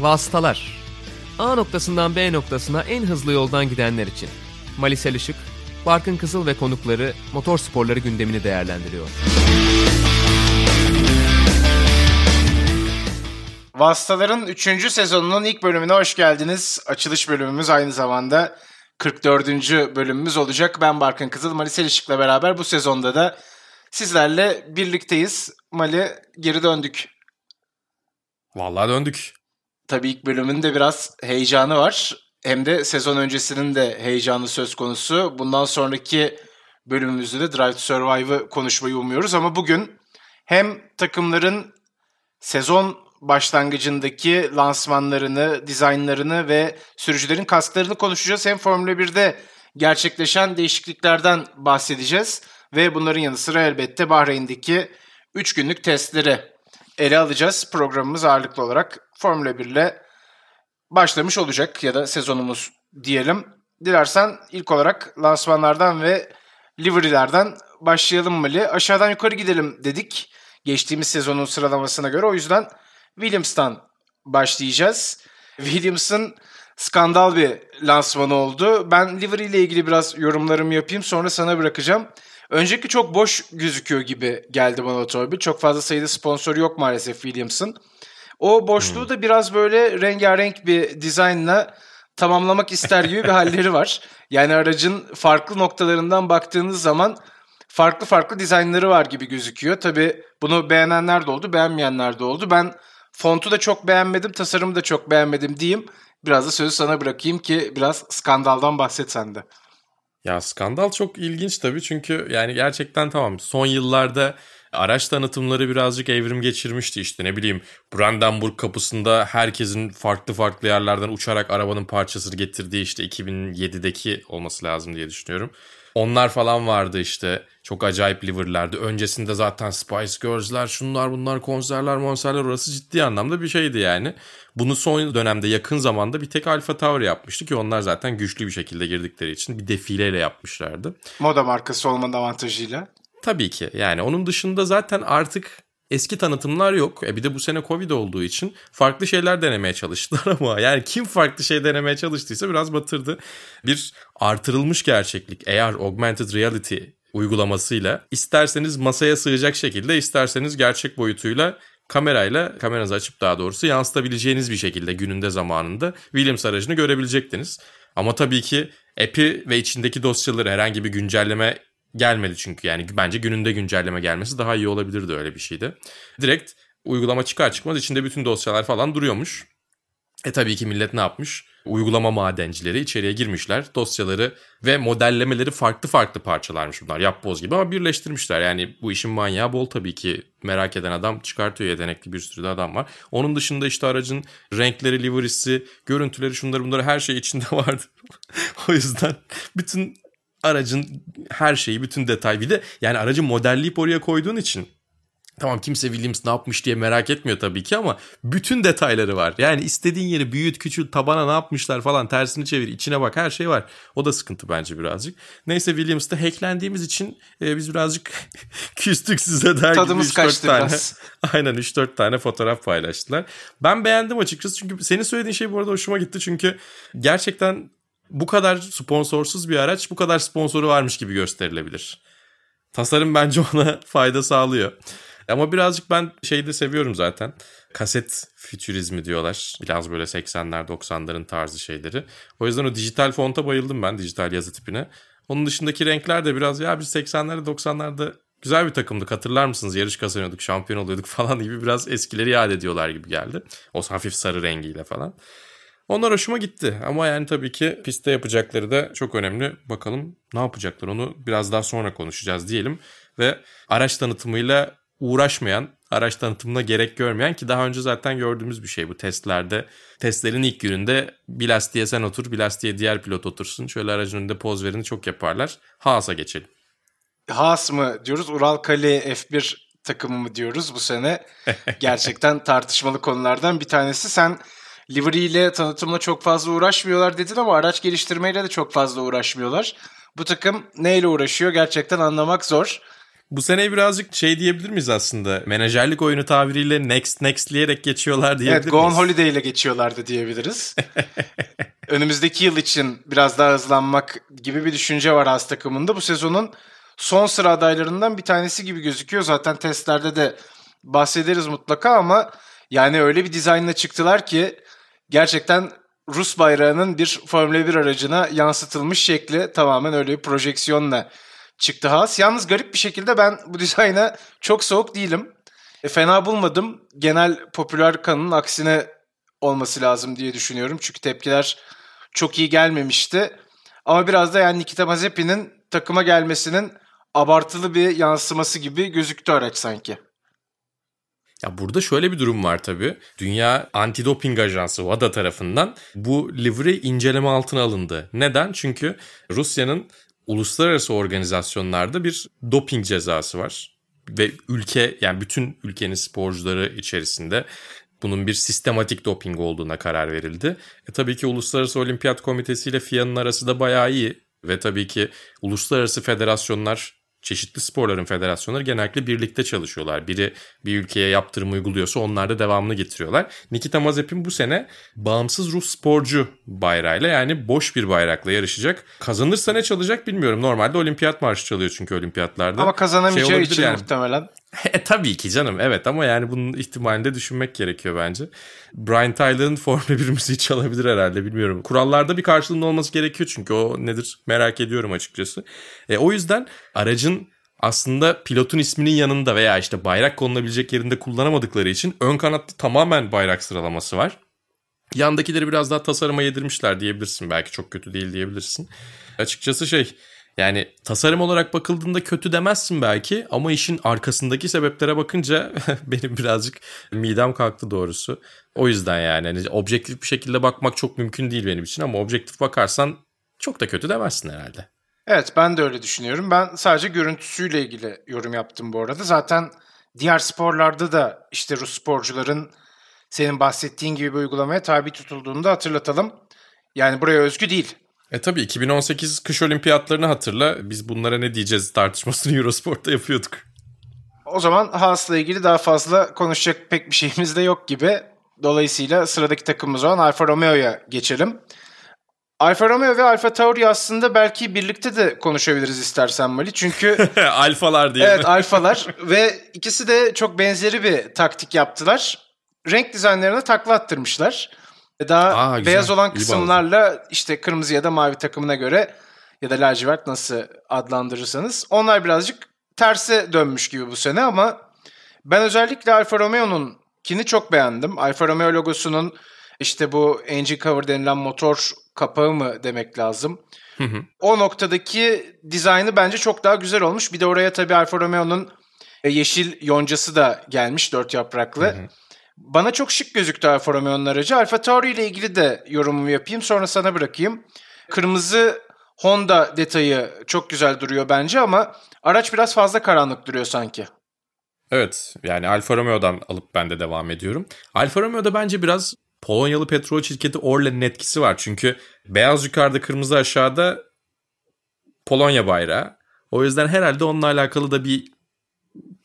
Vasıtalar A noktasından B noktasına en hızlı yoldan gidenler için. Malisel Işık, Barkın Kızıl ve konukları motor sporları gündemini değerlendiriyor. Vastaların 3. sezonunun ilk bölümüne hoş geldiniz. Açılış bölümümüz aynı zamanda 44. bölümümüz olacak. Ben Barkın Kızıl, Malisel Işık'la beraber bu sezonda da sizlerle birlikteyiz. Mali geri döndük. Vallahi döndük. Tabii ilk bölümün de biraz heyecanı var. Hem de sezon öncesinin de heyecanı söz konusu. Bundan sonraki bölümümüzde de Drive to Survive'ı konuşmayı umuyoruz. Ama bugün hem takımların sezon başlangıcındaki lansmanlarını, dizaynlarını ve sürücülerin kasklarını konuşacağız. Hem Formula 1'de gerçekleşen değişikliklerden bahsedeceğiz. Ve bunların yanı sıra elbette Bahreyn'deki 3 günlük testleri ele alacağız. Programımız ağırlıklı olarak Formula 1 ile başlamış olacak ya da sezonumuz diyelim. Dilersen ilk olarak lansmanlardan ve livery'lerden başlayalım Mali. Aşağıdan yukarı gidelim dedik geçtiğimiz sezonun sıralamasına göre. O yüzden Williams'tan başlayacağız. Williams'ın skandal bir lansmanı oldu. Ben livery ile ilgili biraz yorumlarımı yapayım sonra sana bırakacağım. Önceki çok boş gözüküyor gibi geldi bana otomobil. Çok fazla sayıda sponsor yok maalesef Williams'ın. O boşluğu da biraz böyle rengarenk bir dizaynla tamamlamak ister gibi bir halleri var. Yani aracın farklı noktalarından baktığınız zaman farklı farklı dizaynları var gibi gözüküyor. Tabi bunu beğenenler de oldu, beğenmeyenler de oldu. Ben fontu da çok beğenmedim, tasarımı da çok beğenmedim diyeyim. Biraz da sözü sana bırakayım ki biraz skandaldan bahset sen de. Ya skandal çok ilginç tabii çünkü yani gerçekten tamam son yıllarda araç tanıtımları birazcık evrim geçirmişti işte ne bileyim Brandenburg kapısında herkesin farklı farklı yerlerden uçarak arabanın parçasını getirdiği işte 2007'deki olması lazım diye düşünüyorum. Onlar falan vardı işte. Çok acayip liverlerdi. Öncesinde zaten Spice Girls'ler, şunlar bunlar, konserler, monserler orası ciddi anlamda bir şeydi yani. Bunu son dönemde yakın zamanda bir tek Alfa Tauri yapmıştı ki onlar zaten güçlü bir şekilde girdikleri için bir defileyle yapmışlardı. Moda markası olmanın avantajıyla. Tabii ki yani onun dışında zaten artık eski tanıtımlar yok. E bir de bu sene Covid olduğu için farklı şeyler denemeye çalıştılar ama yani kim farklı şey denemeye çalıştıysa biraz batırdı. Bir artırılmış gerçeklik, AR, Augmented Reality uygulamasıyla isterseniz masaya sığacak şekilde isterseniz gerçek boyutuyla kamerayla kameranızı açıp daha doğrusu yansıtabileceğiniz bir şekilde gününde zamanında Williams aracını görebilecektiniz. Ama tabii ki app'i ve içindeki dosyaları herhangi bir güncelleme gelmedi çünkü yani bence gününde güncelleme gelmesi daha iyi olabilirdi öyle bir şeydi. Direkt uygulama çıkar çıkmaz içinde bütün dosyalar falan duruyormuş. E tabii ki millet ne yapmış? Uygulama madencileri içeriye girmişler. Dosyaları ve modellemeleri farklı farklı parçalarmış bunlar. Yapboz gibi ama birleştirmişler. Yani bu işin manyağı bol tabii ki. Merak eden adam çıkartıyor yetenekli bir sürü de adam var. Onun dışında işte aracın renkleri, livery'si, görüntüleri, şunları bunları her şey içinde vardı. o yüzden bütün aracın her şeyi, bütün detay bir de yani aracı modelleyip oraya koyduğun için Tamam kimse Williams ne yapmış diye merak etmiyor tabii ki ama bütün detayları var. Yani istediğin yeri büyüt, küçült, tabana ne yapmışlar falan tersini çevir, içine bak her şey var. O da sıkıntı bence birazcık. Neyse Williams'ta hacklendiğimiz için e, biz birazcık küstük size der Tadımız gibi 3-4 tane. Biraz. Aynen 3-4 tane fotoğraf paylaştılar. Ben beğendim açıkçası çünkü senin söylediğin şey bu arada hoşuma gitti. Çünkü gerçekten bu kadar sponsorsuz bir araç bu kadar sponsoru varmış gibi gösterilebilir. Tasarım bence ona fayda sağlıyor. Ama birazcık ben şeyi de seviyorum zaten. Kaset fütürizmi diyorlar. Biraz böyle 80'ler 90'ların tarzı şeyleri. O yüzden o dijital fonta bayıldım ben dijital yazı tipine. Onun dışındaki renkler de biraz ya biz 80'lerde 90'larda güzel bir takımdık hatırlar mısınız? Yarış kazanıyorduk, şampiyon oluyorduk falan gibi biraz eskileri yad ediyorlar gibi geldi. O hafif sarı rengiyle falan. Onlar hoşuma gitti ama yani tabii ki pistte yapacakları da çok önemli. Bakalım ne yapacaklar onu biraz daha sonra konuşacağız diyelim. Ve araç tanıtımıyla uğraşmayan, araç tanıtımına gerek görmeyen ki daha önce zaten gördüğümüz bir şey bu testlerde. Testlerin ilk gününde bir lastiğe sen otur, bir lastiğe diğer pilot otursun. Şöyle aracın önünde poz verini çok yaparlar. Haas'a geçelim. Haas mı diyoruz, Ural Kali F1 takımı mı diyoruz bu sene? Gerçekten tartışmalı konulardan bir tanesi. Sen livery ile tanıtımla çok fazla uğraşmıyorlar dedin ama araç geliştirmeyle de çok fazla uğraşmıyorlar. Bu takım neyle uğraşıyor gerçekten anlamak zor. Bu sene birazcık şey diyebilir miyiz aslında? Menajerlik oyunu tabiriyle next next diyerek geçiyorlar diyebilir evet, miyiz? Evet, Go on Holiday ile geçiyorlardı diyebiliriz. Önümüzdeki yıl için biraz daha hızlanmak gibi bir düşünce var Haas takımında. Bu sezonun son sıra adaylarından bir tanesi gibi gözüküyor. Zaten testlerde de bahsederiz mutlaka ama yani öyle bir dizaynla çıktılar ki gerçekten Rus bayrağının bir Formula 1 aracına yansıtılmış şekli tamamen öyle bir projeksiyonla çıktı Haas. Yalnız garip bir şekilde ben bu dizayna çok soğuk değilim. E, fena bulmadım. Genel popüler kanının aksine olması lazım diye düşünüyorum. Çünkü tepkiler çok iyi gelmemişti. Ama biraz da yani Nikita Mazepin'in takıma gelmesinin abartılı bir yansıması gibi gözüktü araç sanki. Ya burada şöyle bir durum var tabii. Dünya Antidoping Ajansı WADA tarafından bu livre inceleme altına alındı. Neden? Çünkü Rusya'nın uluslararası organizasyonlarda bir doping cezası var. Ve ülke yani bütün ülkenin sporcuları içerisinde bunun bir sistematik doping olduğuna karar verildi. E tabii ki Uluslararası Olimpiyat Komitesi ile FIA'nın arası da bayağı iyi. Ve tabii ki uluslararası federasyonlar çeşitli sporların federasyonları genellikle birlikte çalışıyorlar. Biri bir ülkeye yaptırım uyguluyorsa onlar da devamını getiriyorlar. Nikita Mazepin bu sene bağımsız Rus sporcu bayrağıyla yani boş bir bayrakla yarışacak. Kazanırsa ne çalacak bilmiyorum. Normalde olimpiyat marşı çalıyor çünkü olimpiyatlarda. Ama kazanamayacağı şey için yani. muhtemelen. E, tabii ki canım evet ama yani bunun ihtimalini de düşünmek gerekiyor bence. Brian Tyler'ın Formula 1 müziği çalabilir herhalde bilmiyorum. Kurallarda bir karşılığının olması gerekiyor çünkü o nedir merak ediyorum açıkçası. E, o yüzden aracın aslında pilotun isminin yanında veya işte bayrak konulabilecek yerinde kullanamadıkları için ön kanatta tamamen bayrak sıralaması var. Yandakileri biraz daha tasarıma yedirmişler diyebilirsin. Belki çok kötü değil diyebilirsin. Açıkçası şey yani tasarım olarak bakıldığında kötü demezsin belki ama işin arkasındaki sebeplere bakınca benim birazcık midem kalktı doğrusu. O yüzden yani hani objektif bir şekilde bakmak çok mümkün değil benim için ama objektif bakarsan çok da kötü demezsin herhalde. Evet ben de öyle düşünüyorum. Ben sadece görüntüsüyle ilgili yorum yaptım bu arada. Zaten diğer sporlarda da işte Rus sporcuların senin bahsettiğin gibi bir uygulamaya tabi tutulduğunu da hatırlatalım. Yani buraya özgü değil. E tabii 2018 kış olimpiyatlarını hatırla. Biz bunlara ne diyeceğiz tartışmasını Eurosport'ta yapıyorduk. O zaman Haas'la ilgili daha fazla konuşacak pek bir şeyimiz de yok gibi. Dolayısıyla sıradaki takımımız olan Alfa Romeo'ya geçelim. Alfa Romeo ve Alfa Tauri aslında belki birlikte de konuşabiliriz istersen Mali. Çünkü alfalar diye. Evet, alfalar ve ikisi de çok benzeri bir taktik yaptılar. Renk dizaynlarına takla attırmışlar. Daha Aa, güzel. beyaz olan kısımlarla işte kırmızı ya da mavi takımına göre ya da lacivert nasıl adlandırırsanız onlar birazcık terse dönmüş gibi bu sene ama ben özellikle Alfa Romeo'nun kini çok beğendim. Alfa Romeo logosunun işte bu engine cover denilen motor kapağı mı demek lazım. Hı hı. O noktadaki dizaynı bence çok daha güzel olmuş. Bir de oraya tabii Alfa Romeo'nun e, yeşil yoncası da gelmiş dört yapraklı. Hı hı. Bana çok şık gözüktü Alfa Romeo'nun aracı. Alfa Tauri ile ilgili de yorumumu yapayım sonra sana bırakayım. Kırmızı Honda detayı çok güzel duruyor bence ama araç biraz fazla karanlık duruyor sanki. Evet yani Alfa Romeo'dan alıp ben de devam ediyorum. Alfa Romeo'da bence biraz Polonyalı petrol şirketi Orlen'in etkisi var. Çünkü beyaz yukarıda kırmızı aşağıda Polonya bayrağı. O yüzden herhalde onunla alakalı da bir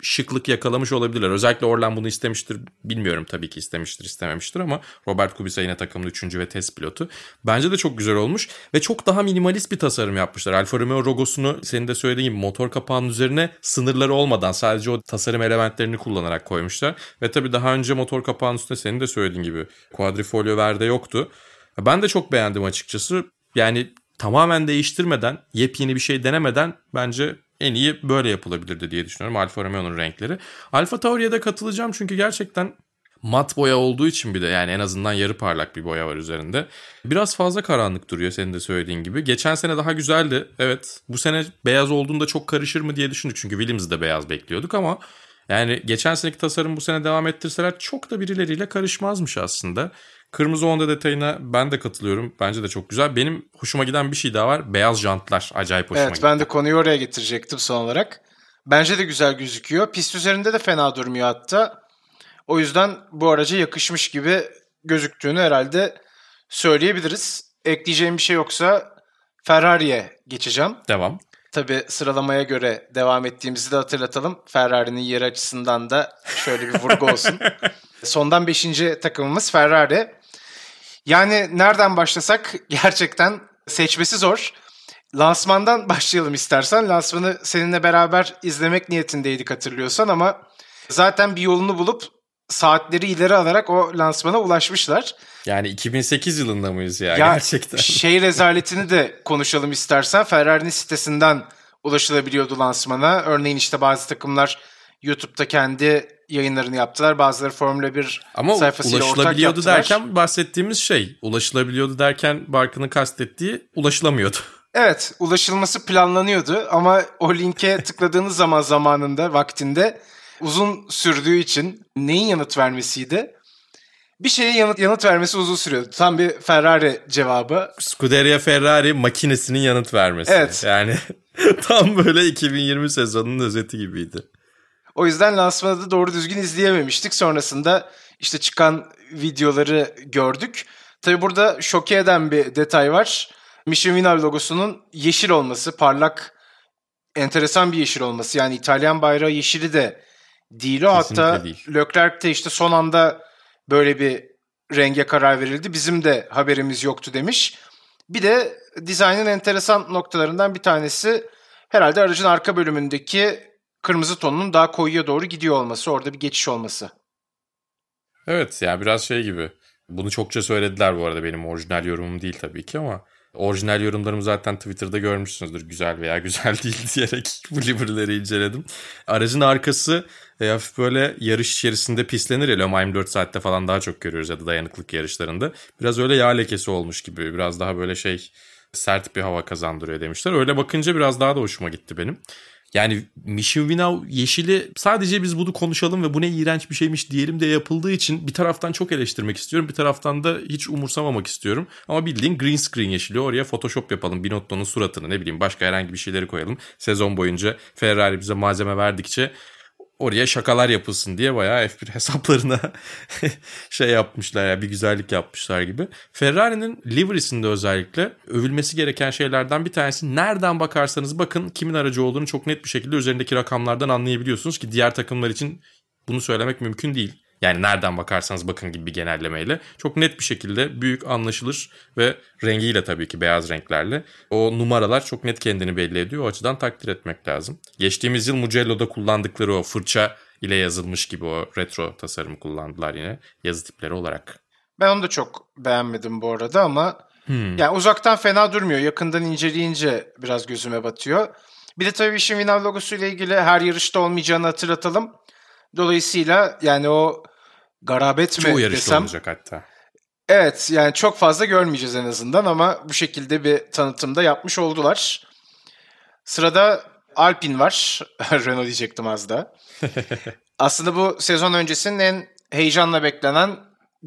şıklık yakalamış olabilirler. Özellikle Orlan bunu istemiştir. Bilmiyorum tabii ki istemiştir istememiştir ama Robert Kubica yine takımın 3. ve test pilotu. Bence de çok güzel olmuş ve çok daha minimalist bir tasarım yapmışlar. Alfa Romeo logosunu senin de söylediğin gibi motor kapağının üzerine sınırları olmadan sadece o tasarım elementlerini kullanarak koymuşlar. Ve tabii daha önce motor kapağının üstünde senin de söylediğin gibi quadrifolio verde yoktu. Ben de çok beğendim açıkçası. Yani tamamen değiştirmeden, yepyeni bir şey denemeden bence en iyi böyle yapılabilirdi diye düşünüyorum Alfa Romeo'nun renkleri. Alfa Tauri'ye de katılacağım çünkü gerçekten mat boya olduğu için bir de yani en azından yarı parlak bir boya var üzerinde. Biraz fazla karanlık duruyor senin de söylediğin gibi. Geçen sene daha güzeldi. Evet bu sene beyaz olduğunda çok karışır mı diye düşündük. Çünkü Williams'ı da beyaz bekliyorduk ama yani geçen seneki tasarım bu sene devam ettirseler çok da birileriyle karışmazmış aslında. Kırmızı Honda detayına ben de katılıyorum. Bence de çok güzel. Benim hoşuma giden bir şey daha var. Beyaz jantlar. Acayip hoşuma evet, gitti. Evet ben de konuyu oraya getirecektim son olarak. Bence de güzel gözüküyor. Pist üzerinde de fena durmuyor hatta. O yüzden bu araca yakışmış gibi gözüktüğünü herhalde söyleyebiliriz. Ekleyeceğim bir şey yoksa Ferrari'ye geçeceğim. Devam. Tabi sıralamaya göre devam ettiğimizi de hatırlatalım. Ferrari'nin yeri açısından da şöyle bir vurgu olsun. Sondan 5. takımımız Ferrari. Yani nereden başlasak gerçekten seçmesi zor. Lansmandan başlayalım istersen. Lansmanı seninle beraber izlemek niyetindeydik hatırlıyorsan ama zaten bir yolunu bulup saatleri ileri alarak o lansmana ulaşmışlar. Yani 2008 yılında mıyız ya, ya gerçekten? Şey rezaletini de konuşalım istersen. Ferrari'nin sitesinden ulaşılabiliyordu lansmana. Örneğin işte bazı takımlar YouTube'da kendi yayınlarını yaptılar. Bazıları Formula 1 Ama sayfasıyla ortak yaptılar. ulaşılabiliyordu derken bahsettiğimiz şey. Ulaşılabiliyordu derken Barkın'ın kastettiği ulaşılamıyordu. Evet ulaşılması planlanıyordu ama o linke tıkladığınız zaman zamanında vaktinde uzun sürdüğü için neyin yanıt vermesiydi? Bir şeye yanıt, yanıt vermesi uzun sürüyordu. Tam bir Ferrari cevabı. Scuderia Ferrari makinesinin yanıt vermesi. Evet. Yani tam böyle 2020 sezonunun özeti gibiydi. O yüzden lansmanı da doğru düzgün izleyememiştik. Sonrasında işte çıkan videoları gördük. Tabi burada şoke eden bir detay var. Michelin Vinal logosunun yeşil olması, parlak, enteresan bir yeşil olması. Yani İtalyan bayrağı yeşili de değil o. Kesinlikle Hatta değil. Leclerc de işte son anda böyle bir renge karar verildi. Bizim de haberimiz yoktu demiş. Bir de dizaynın enteresan noktalarından bir tanesi herhalde aracın arka bölümündeki kırmızı tonunun daha koyuya doğru gidiyor olması. Orada bir geçiş olması. Evet ya yani biraz şey gibi. Bunu çokça söylediler bu arada benim orijinal yorumum değil tabii ki ama Orijinal yorumlarımı zaten Twitter'da görmüşsünüzdür. Güzel veya güzel değil diyerek bu librileri inceledim. Aracın arkası e, hafif böyle yarış içerisinde pislenir ya. Le Mans 24 saatte falan daha çok görüyoruz ya da dayanıklık yarışlarında. Biraz öyle yağ lekesi olmuş gibi. Biraz daha böyle şey sert bir hava kazandırıyor demişler. Öyle bakınca biraz daha da hoşuma gitti benim. Yani Mishivinav yeşili sadece biz bunu konuşalım ve bu ne iğrenç bir şeymiş diyelim de yapıldığı için bir taraftan çok eleştirmek istiyorum. Bir taraftan da hiç umursamamak istiyorum. Ama bildiğin green screen yeşili oraya photoshop yapalım. Binotto'nun suratını ne bileyim başka herhangi bir şeyleri koyalım. Sezon boyunca Ferrari bize malzeme verdikçe oraya şakalar yapılsın diye bayağı F1 hesaplarına şey yapmışlar ya bir güzellik yapmışlar gibi. Ferrari'nin livery'sinde özellikle övülmesi gereken şeylerden bir tanesi nereden bakarsanız bakın kimin aracı olduğunu çok net bir şekilde üzerindeki rakamlardan anlayabiliyorsunuz ki diğer takımlar için bunu söylemek mümkün değil. Yani nereden bakarsanız bakın gibi bir genellemeyle çok net bir şekilde büyük anlaşılır ve rengiyle tabii ki beyaz renklerle o numaralar çok net kendini belli ediyor. O açıdan takdir etmek lazım. Geçtiğimiz yıl Mugello'da kullandıkları o fırça ile yazılmış gibi o retro tasarımı kullandılar yine yazı tipleri olarak. Ben onu da çok beğenmedim bu arada ama hmm. yani uzaktan fena durmuyor. Yakından inceleyince biraz gözüme batıyor. Bir de tabii işin Vinal logosu ile ilgili her yarışta olmayacağını hatırlatalım. Dolayısıyla yani o garabet mi Çoğu yarışta olacak hatta. Evet yani çok fazla görmeyeceğiz en azından ama bu şekilde bir tanıtımda yapmış oldular. Sırada Alpine var. Renault diyecektim az da. Aslında bu sezon öncesinin en heyecanla beklenen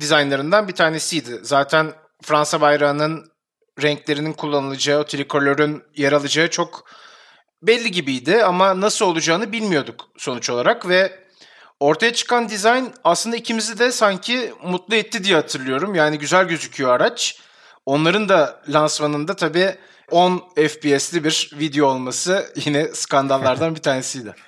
dizaynlarından bir tanesiydi. Zaten Fransa bayrağının renklerinin kullanılacağı, o trikolörün yer alacağı çok belli gibiydi ama nasıl olacağını bilmiyorduk sonuç olarak ve Ortaya çıkan dizayn aslında ikimizi de sanki mutlu etti diye hatırlıyorum. Yani güzel gözüküyor araç. Onların da lansmanında tabii 10 FPS'li bir video olması yine skandallardan bir tanesiydi.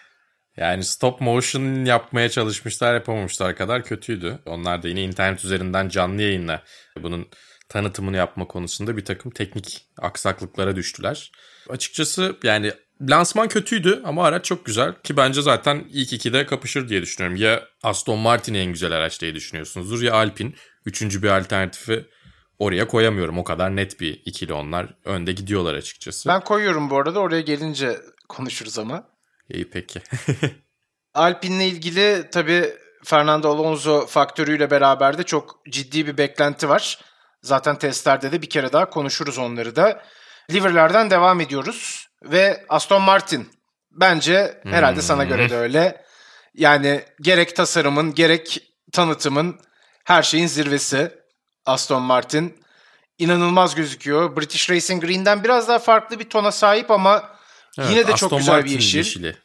Yani stop motion yapmaya çalışmışlar yapamamışlar kadar kötüydü. Onlar da yine internet üzerinden canlı yayınla bunun tanıtımını yapma konusunda bir takım teknik aksaklıklara düştüler. Açıkçası yani Lansman kötüydü ama araç çok güzel ki bence zaten ilk ikide kapışır diye düşünüyorum. Ya Aston Martin en güzel araç diye düşünüyorsunuzdur ya Alpine. Üçüncü bir alternatifi oraya koyamıyorum. O kadar net bir ikili onlar. Önde gidiyorlar açıkçası. Ben koyuyorum bu arada. Oraya gelince konuşuruz ama. İyi peki. Alpine'le ilgili tabii Fernando Alonso faktörüyle beraber de çok ciddi bir beklenti var. Zaten testlerde de bir kere daha konuşuruz onları da. Liverlerden devam ediyoruz. Ve Aston Martin. Bence herhalde hmm. sana göre de öyle. Yani gerek tasarımın gerek tanıtımın her şeyin zirvesi Aston Martin. İnanılmaz gözüküyor. British Racing Green'den biraz daha farklı bir tona sahip ama evet, yine de Aston çok güzel Martin bir yeşil. Yeşili.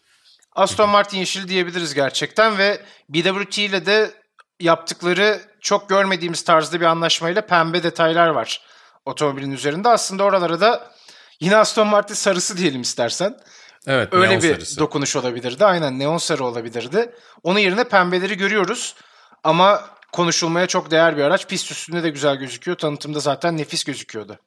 Aston Martin yeşili diyebiliriz gerçekten ve BWT ile de yaptıkları çok görmediğimiz tarzda bir anlaşmayla pembe detaylar var otomobilin üzerinde. Aslında oralara da Yine Aston Martin sarısı diyelim istersen. Evet, Öyle bir sarısı. dokunuş olabilirdi. Aynen neon sarı olabilirdi. Onun yerine pembeleri görüyoruz. Ama konuşulmaya çok değer bir araç. Pist üstünde de güzel gözüküyor. Tanıtımda zaten nefis gözüküyordu.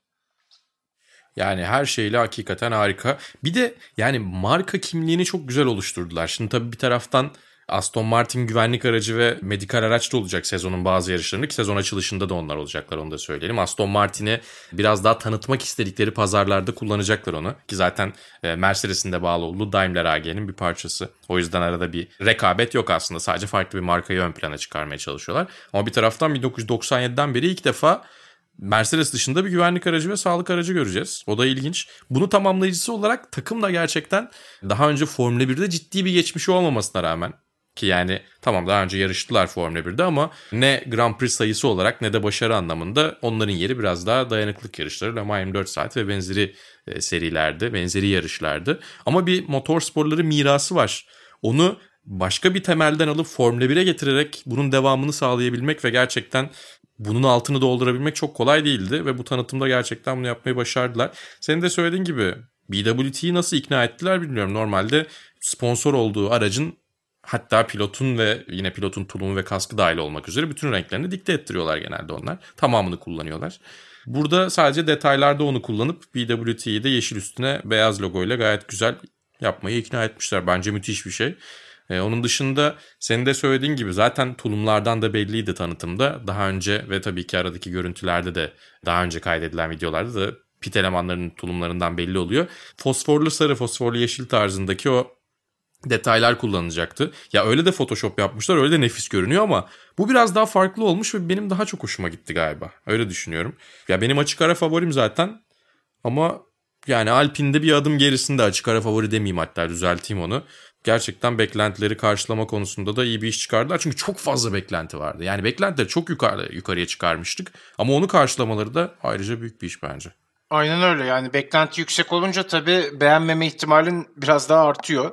Yani her şeyle hakikaten harika. Bir de yani marka kimliğini çok güzel oluşturdular. Şimdi tabii bir taraftan Aston Martin güvenlik aracı ve medikal araç da olacak sezonun bazı yarışlarında ki sezon açılışında da onlar olacaklar onu da söyleyelim. Aston Martin'i biraz daha tanıtmak istedikleri pazarlarda kullanacaklar onu ki zaten e, Mercedes'in de bağlı olduğu Daimler AG'nin bir parçası. O yüzden arada bir rekabet yok aslında sadece farklı bir markayı ön plana çıkarmaya çalışıyorlar. Ama bir taraftan 1997'den beri ilk defa Mercedes dışında bir güvenlik aracı ve sağlık aracı göreceğiz. O da ilginç. Bunu tamamlayıcısı olarak takım da gerçekten daha önce Formula 1'de ciddi bir geçmişi olmamasına rağmen ki yani tamam daha önce yarıştılar Formula 1'de ama ne Grand Prix sayısı olarak ne de başarı anlamında onların yeri biraz daha dayanıklık yarışları. Le Mans 24 saat ve benzeri e, serilerde, benzeri yarışlardı. Ama bir motor sporları mirası var. Onu başka bir temelden alıp Formula 1'e getirerek bunun devamını sağlayabilmek ve gerçekten bunun altını doldurabilmek çok kolay değildi ve bu tanıtımda gerçekten bunu yapmayı başardılar. Senin de söylediğin gibi BWT'yi nasıl ikna ettiler bilmiyorum. Normalde sponsor olduğu aracın hatta pilotun ve yine pilotun tulumu ve kaskı dahil olmak üzere bütün renklerini dikte ettiriyorlar genelde onlar. Tamamını kullanıyorlar. Burada sadece detaylarda onu kullanıp BWT'yi de yeşil üstüne beyaz logoyla gayet güzel yapmayı ikna etmişler. Bence müthiş bir şey. Ee, onun dışında senin de söylediğin gibi zaten tulumlardan da belliydi tanıtımda. Daha önce ve tabii ki aradaki görüntülerde de daha önce kaydedilen videolarda da pit elemanlarının tulumlarından belli oluyor. Fosforlu sarı, fosforlu yeşil tarzındaki o detaylar kullanılacaktı. Ya öyle de Photoshop yapmışlar öyle de nefis görünüyor ama bu biraz daha farklı olmuş ve benim daha çok hoşuma gitti galiba. Öyle düşünüyorum. Ya benim açık ara favorim zaten ama yani Alpine'de bir adım gerisinde açık ara favori demeyeyim hatta düzelteyim onu. Gerçekten beklentileri karşılama konusunda da iyi bir iş çıkardılar. Çünkü çok fazla beklenti vardı. Yani beklentileri çok yukarı, yukarıya çıkarmıştık. Ama onu karşılamaları da ayrıca büyük bir iş bence. Aynen öyle yani beklenti yüksek olunca tabii beğenmeme ihtimalin biraz daha artıyor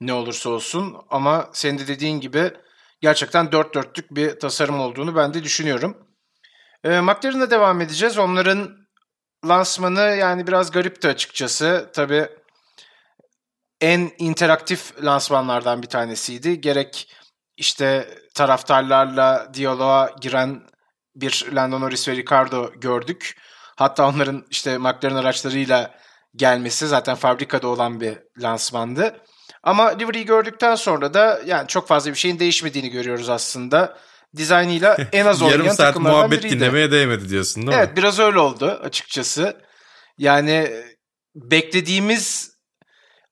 ne olursa olsun. Ama senin de dediğin gibi gerçekten dört dörtlük bir tasarım olduğunu ben de düşünüyorum. E, McLaren'la devam edeceğiz. Onların lansmanı yani biraz garipti açıkçası. Tabii en interaktif lansmanlardan bir tanesiydi. Gerek işte taraftarlarla diyaloğa giren bir Lando Norris ve Ricardo gördük. Hatta onların işte McLaren araçlarıyla gelmesi zaten fabrikada olan bir lansmandı. Ama livery'i gördükten sonra da yani çok fazla bir şeyin değişmediğini görüyoruz aslında. Dizaynıyla en az oynayan Yarım saat muhabbet biriydi. dinlemeye değmedi diyorsun değil mi? Evet biraz öyle oldu açıkçası. Yani beklediğimiz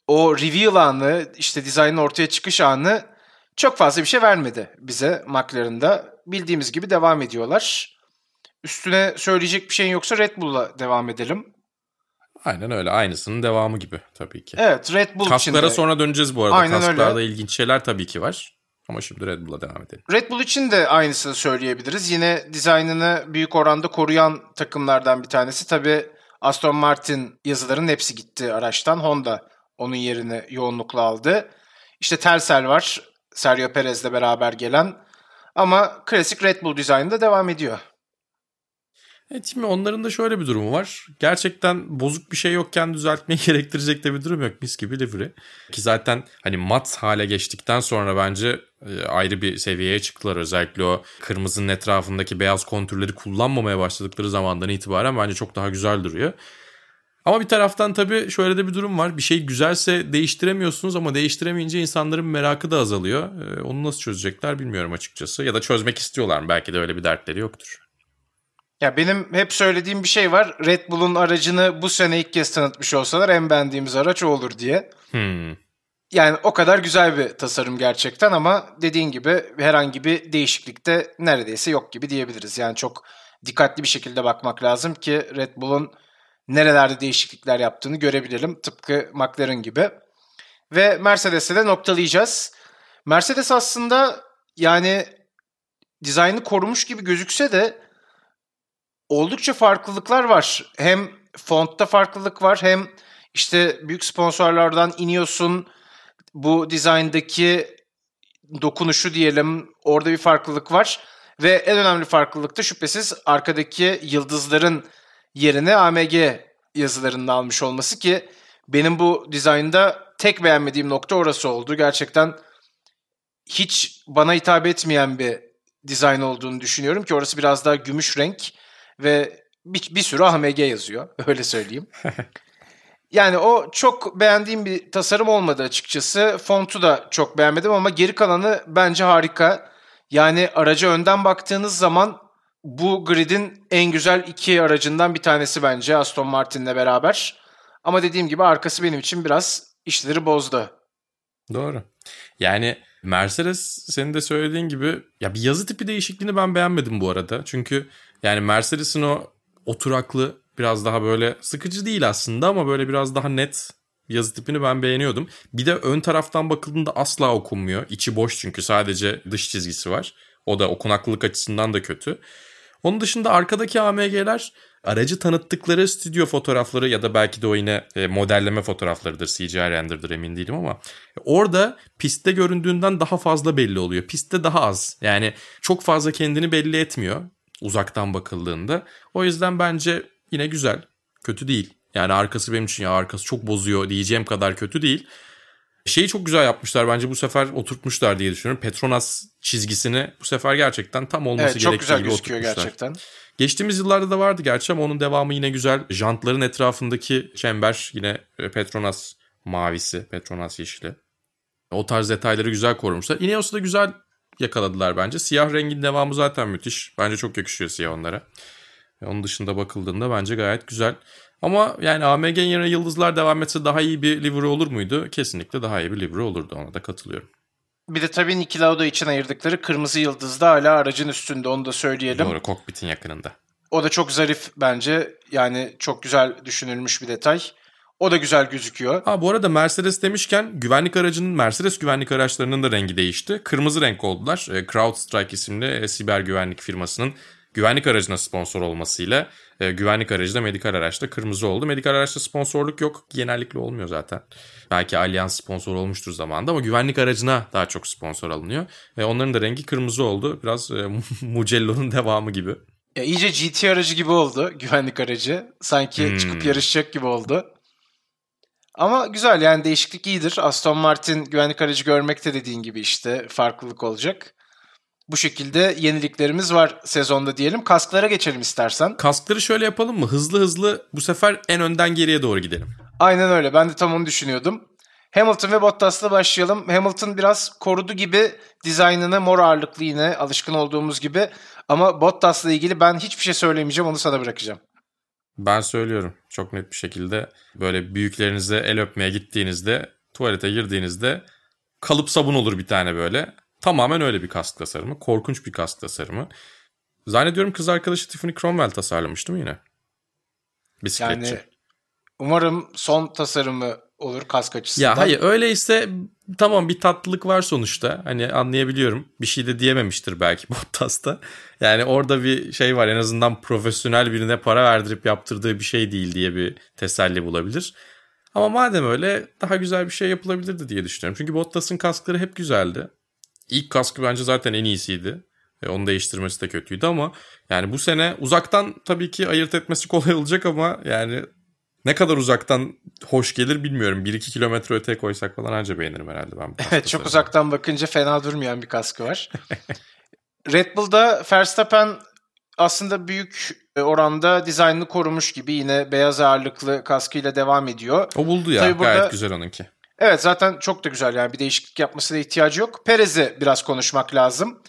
o reveal anı işte dizaynın ortaya çıkış anı çok fazla bir şey vermedi bize McLaren'da. Bildiğimiz gibi devam ediyorlar. Üstüne söyleyecek bir şeyin yoksa Red Bull'la devam edelim. Aynen öyle. Aynısının devamı gibi tabii ki. Evet Red Bull için Kasklara de, sonra döneceğiz bu arada. Aynen Kasklarda öyle. ilginç şeyler tabii ki var. Ama şimdi Red Bull'a devam edelim. Red Bull için de aynısını söyleyebiliriz. Yine dizaynını büyük oranda koruyan takımlardan bir tanesi. Tabii Aston Martin yazıların hepsi gitti araçtan. Honda onun yerini yoğunlukla aldı. İşte Tersel var. Sergio Perez'le beraber gelen. Ama klasik Red Bull dizaynında devam ediyor. Evet şimdi onların da şöyle bir durumu var. Gerçekten bozuk bir şey yokken düzeltmeyi gerektirecek de bir durum yok. Mis gibi livery. Ki zaten hani mat hale geçtikten sonra bence e, ayrı bir seviyeye çıktılar. Özellikle o kırmızının etrafındaki beyaz kontürleri kullanmamaya başladıkları zamandan itibaren bence çok daha güzel duruyor. Ama bir taraftan tabii şöyle de bir durum var. Bir şey güzelse değiştiremiyorsunuz ama değiştiremeyince insanların merakı da azalıyor. E, Onu nasıl çözecekler bilmiyorum açıkçası. Ya da çözmek istiyorlar mı? Belki de öyle bir dertleri yoktur. Ya benim hep söylediğim bir şey var. Red Bull'un aracını bu sene ilk kez tanıtmış olsalar en beğendiğimiz araç o olur diye. Hmm. Yani o kadar güzel bir tasarım gerçekten ama dediğin gibi herhangi bir değişiklik de neredeyse yok gibi diyebiliriz. Yani çok dikkatli bir şekilde bakmak lazım ki Red Bull'un nerelerde değişiklikler yaptığını görebilelim. Tıpkı McLaren gibi. Ve Mercedes'e de noktalayacağız. Mercedes aslında yani dizaynı korumuş gibi gözükse de oldukça farklılıklar var. Hem fontta farklılık var hem işte büyük sponsorlardan iniyorsun. Bu dizayndaki dokunuşu diyelim orada bir farklılık var. Ve en önemli farklılık da şüphesiz arkadaki yıldızların yerine AMG yazılarının almış olması ki benim bu dizaynda tek beğenmediğim nokta orası oldu. Gerçekten hiç bana hitap etmeyen bir dizayn olduğunu düşünüyorum ki orası biraz daha gümüş renk ve bir, bir sürü AMG yazıyor. Öyle söyleyeyim. yani o çok beğendiğim bir tasarım olmadı açıkçası. Fontu da çok beğenmedim ama geri kalanı bence harika. Yani araca önden baktığınız zaman bu gridin en güzel iki aracından bir tanesi bence Aston Martin'le beraber. Ama dediğim gibi arkası benim için biraz işleri bozdu. Doğru. Yani Mercedes senin de söylediğin gibi ya bir yazı tipi değişikliğini ben beğenmedim bu arada. Çünkü yani Mercedes'in o oturaklı biraz daha böyle sıkıcı değil aslında ama böyle biraz daha net yazı tipini ben beğeniyordum. Bir de ön taraftan bakıldığında asla okunmuyor. İçi boş çünkü sadece dış çizgisi var. O da okunaklılık açısından da kötü. Onun dışında arkadaki AMG'ler aracı tanıttıkları stüdyo fotoğrafları ya da belki de o yine e, modelleme fotoğraflarıdır, CGI render'dır emin değilim ama orada pistte göründüğünden daha fazla belli oluyor. Pistte daha az. Yani çok fazla kendini belli etmiyor uzaktan bakıldığında. O yüzden bence yine güzel. Kötü değil. Yani arkası benim için ya arkası çok bozuyor diyeceğim kadar kötü değil. Şeyi çok güzel yapmışlar bence bu sefer oturtmuşlar diye düşünüyorum. Petronas çizgisini bu sefer gerçekten tam olması evet, gerektiği gibi oturtmuşlar. Çok güzel gözüküyor gerçekten. Geçtiğimiz yıllarda da vardı gerçi ama onun devamı yine güzel. Jantların etrafındaki çember yine e, Petronas mavisi, Petronas yeşili. O tarz detayları güzel korumuşlar. Ineos'u da güzel yakaladılar bence. Siyah rengin devamı zaten müthiş. Bence çok yakışıyor siyah onlara. Onun dışında bakıldığında bence gayet güzel. Ama yani AMG'nin yerine yıldızlar devam etse daha iyi bir livery olur muydu? Kesinlikle daha iyi bir livery olurdu ona da katılıyorum. Bir de tabii Niki Lauda için ayırdıkları kırmızı yıldız da hala aracın üstünde onu da söyleyelim. Doğru kokpitin yakınında. O da çok zarif bence. Yani çok güzel düşünülmüş bir detay. O da güzel gözüküyor. Ha bu arada Mercedes demişken güvenlik aracının Mercedes güvenlik araçlarının da rengi değişti. Kırmızı renk oldular. E, CrowdStrike isimli e, siber güvenlik firmasının güvenlik aracına sponsor olmasıyla e, güvenlik aracı da medikal araçta kırmızı oldu. Medikal araçta sponsorluk yok. Genellikle olmuyor zaten. Belki Allianz sponsor olmuştur zamanında ama güvenlik aracına daha çok sponsor alınıyor. Ve onların da rengi kırmızı oldu. Biraz e, Mugello'nun devamı gibi. Ya iyice GT aracı gibi oldu güvenlik aracı. Sanki hmm. çıkıp yarışacak gibi oldu. Ama güzel yani değişiklik iyidir. Aston Martin güvenlik aracı görmekte dediğin gibi işte farklılık olacak. Bu şekilde yeniliklerimiz var sezonda diyelim. Kasklara geçelim istersen. Kaskları şöyle yapalım mı? Hızlı hızlı bu sefer en önden geriye doğru gidelim. Aynen öyle. Ben de tam onu düşünüyordum. Hamilton ve Bottas'la başlayalım. Hamilton biraz korudu gibi dizaynını mor ağırlıklı yine alışkın olduğumuz gibi. Ama Bottas'la ilgili ben hiçbir şey söylemeyeceğim onu sana bırakacağım. Ben söylüyorum çok net bir şekilde böyle büyüklerinize el öpmeye gittiğinizde tuvalete girdiğinizde kalıp sabun olur bir tane böyle. Tamamen öyle bir kask tasarımı. Korkunç bir kask tasarımı. Zannediyorum kız arkadaşı Tiffany Cromwell tasarlamış değil mi yine? Bisikletçi. Yani umarım son tasarımı olur kask açısından. Ya hayır öyleyse tamam bir tatlılık var sonuçta. Hani anlayabiliyorum. Bir şey de diyememiştir belki Bottas'ta. Yani orada bir şey var en azından profesyonel birine para verdirip yaptırdığı bir şey değil diye bir teselli bulabilir. Ama madem öyle daha güzel bir şey yapılabilirdi diye düşünüyorum. Çünkü Bottas'ın kaskları hep güzeldi. İlk kaskı bence zaten en iyisiydi. E, onu değiştirmesi de kötüydü ama yani bu sene uzaktan tabii ki ayırt etmesi kolay olacak ama yani ne kadar uzaktan hoş gelir bilmiyorum. 1-2 kilometre öteye koysak falan anca beğenirim herhalde ben. Evet çok uzaktan bakınca fena durmayan bir kaskı var. Red Bull'da Verstappen aslında büyük oranda dizaynını korumuş gibi yine beyaz ağırlıklı kaskıyla devam ediyor. O buldu ya Tabii burada, gayet güzel onunki. Evet zaten çok da güzel yani bir değişiklik yapmasına ihtiyacı yok. Perez'e biraz konuşmak lazım.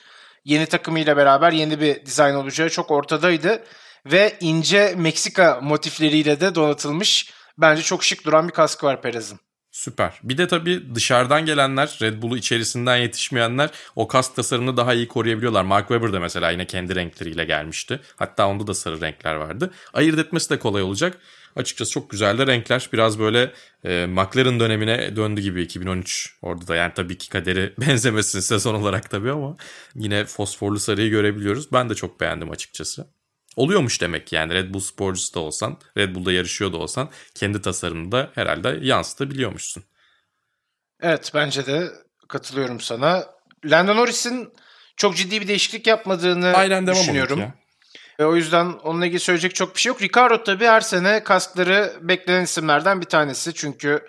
Yeni takımıyla beraber yeni bir dizayn olacağı çok ortadaydı. Ve ince Meksika motifleriyle de donatılmış. Bence çok şık duran bir kaskı var Perez'in. Süper. Bir de tabii dışarıdan gelenler, Red Bull'u içerisinden yetişmeyenler o kask tasarımını daha iyi koruyabiliyorlar. Mark Webber de mesela yine kendi renkleriyle gelmişti. Hatta onda da sarı renkler vardı. Ayırt etmesi de kolay olacak. Açıkçası çok güzel de renkler. Biraz böyle e, McLaren dönemine döndü gibi 2013. Orada da yani tabii ki kaderi benzemesin sezon olarak tabii ama yine fosforlu sarıyı görebiliyoruz. Ben de çok beğendim açıkçası. Oluyormuş demek yani Red Bull sporcusu da olsan, Red Bull'da yarışıyor da olsan kendi tasarımını da herhalde yansıtabiliyormuşsun. Evet bence de katılıyorum sana. Lando Norris'in çok ciddi bir değişiklik yapmadığını Aynen devam düşünüyorum. Ya. E, o yüzden onunla ilgili söyleyecek çok bir şey yok. Ricardo tabii her sene kaskları beklenen isimlerden bir tanesi. Çünkü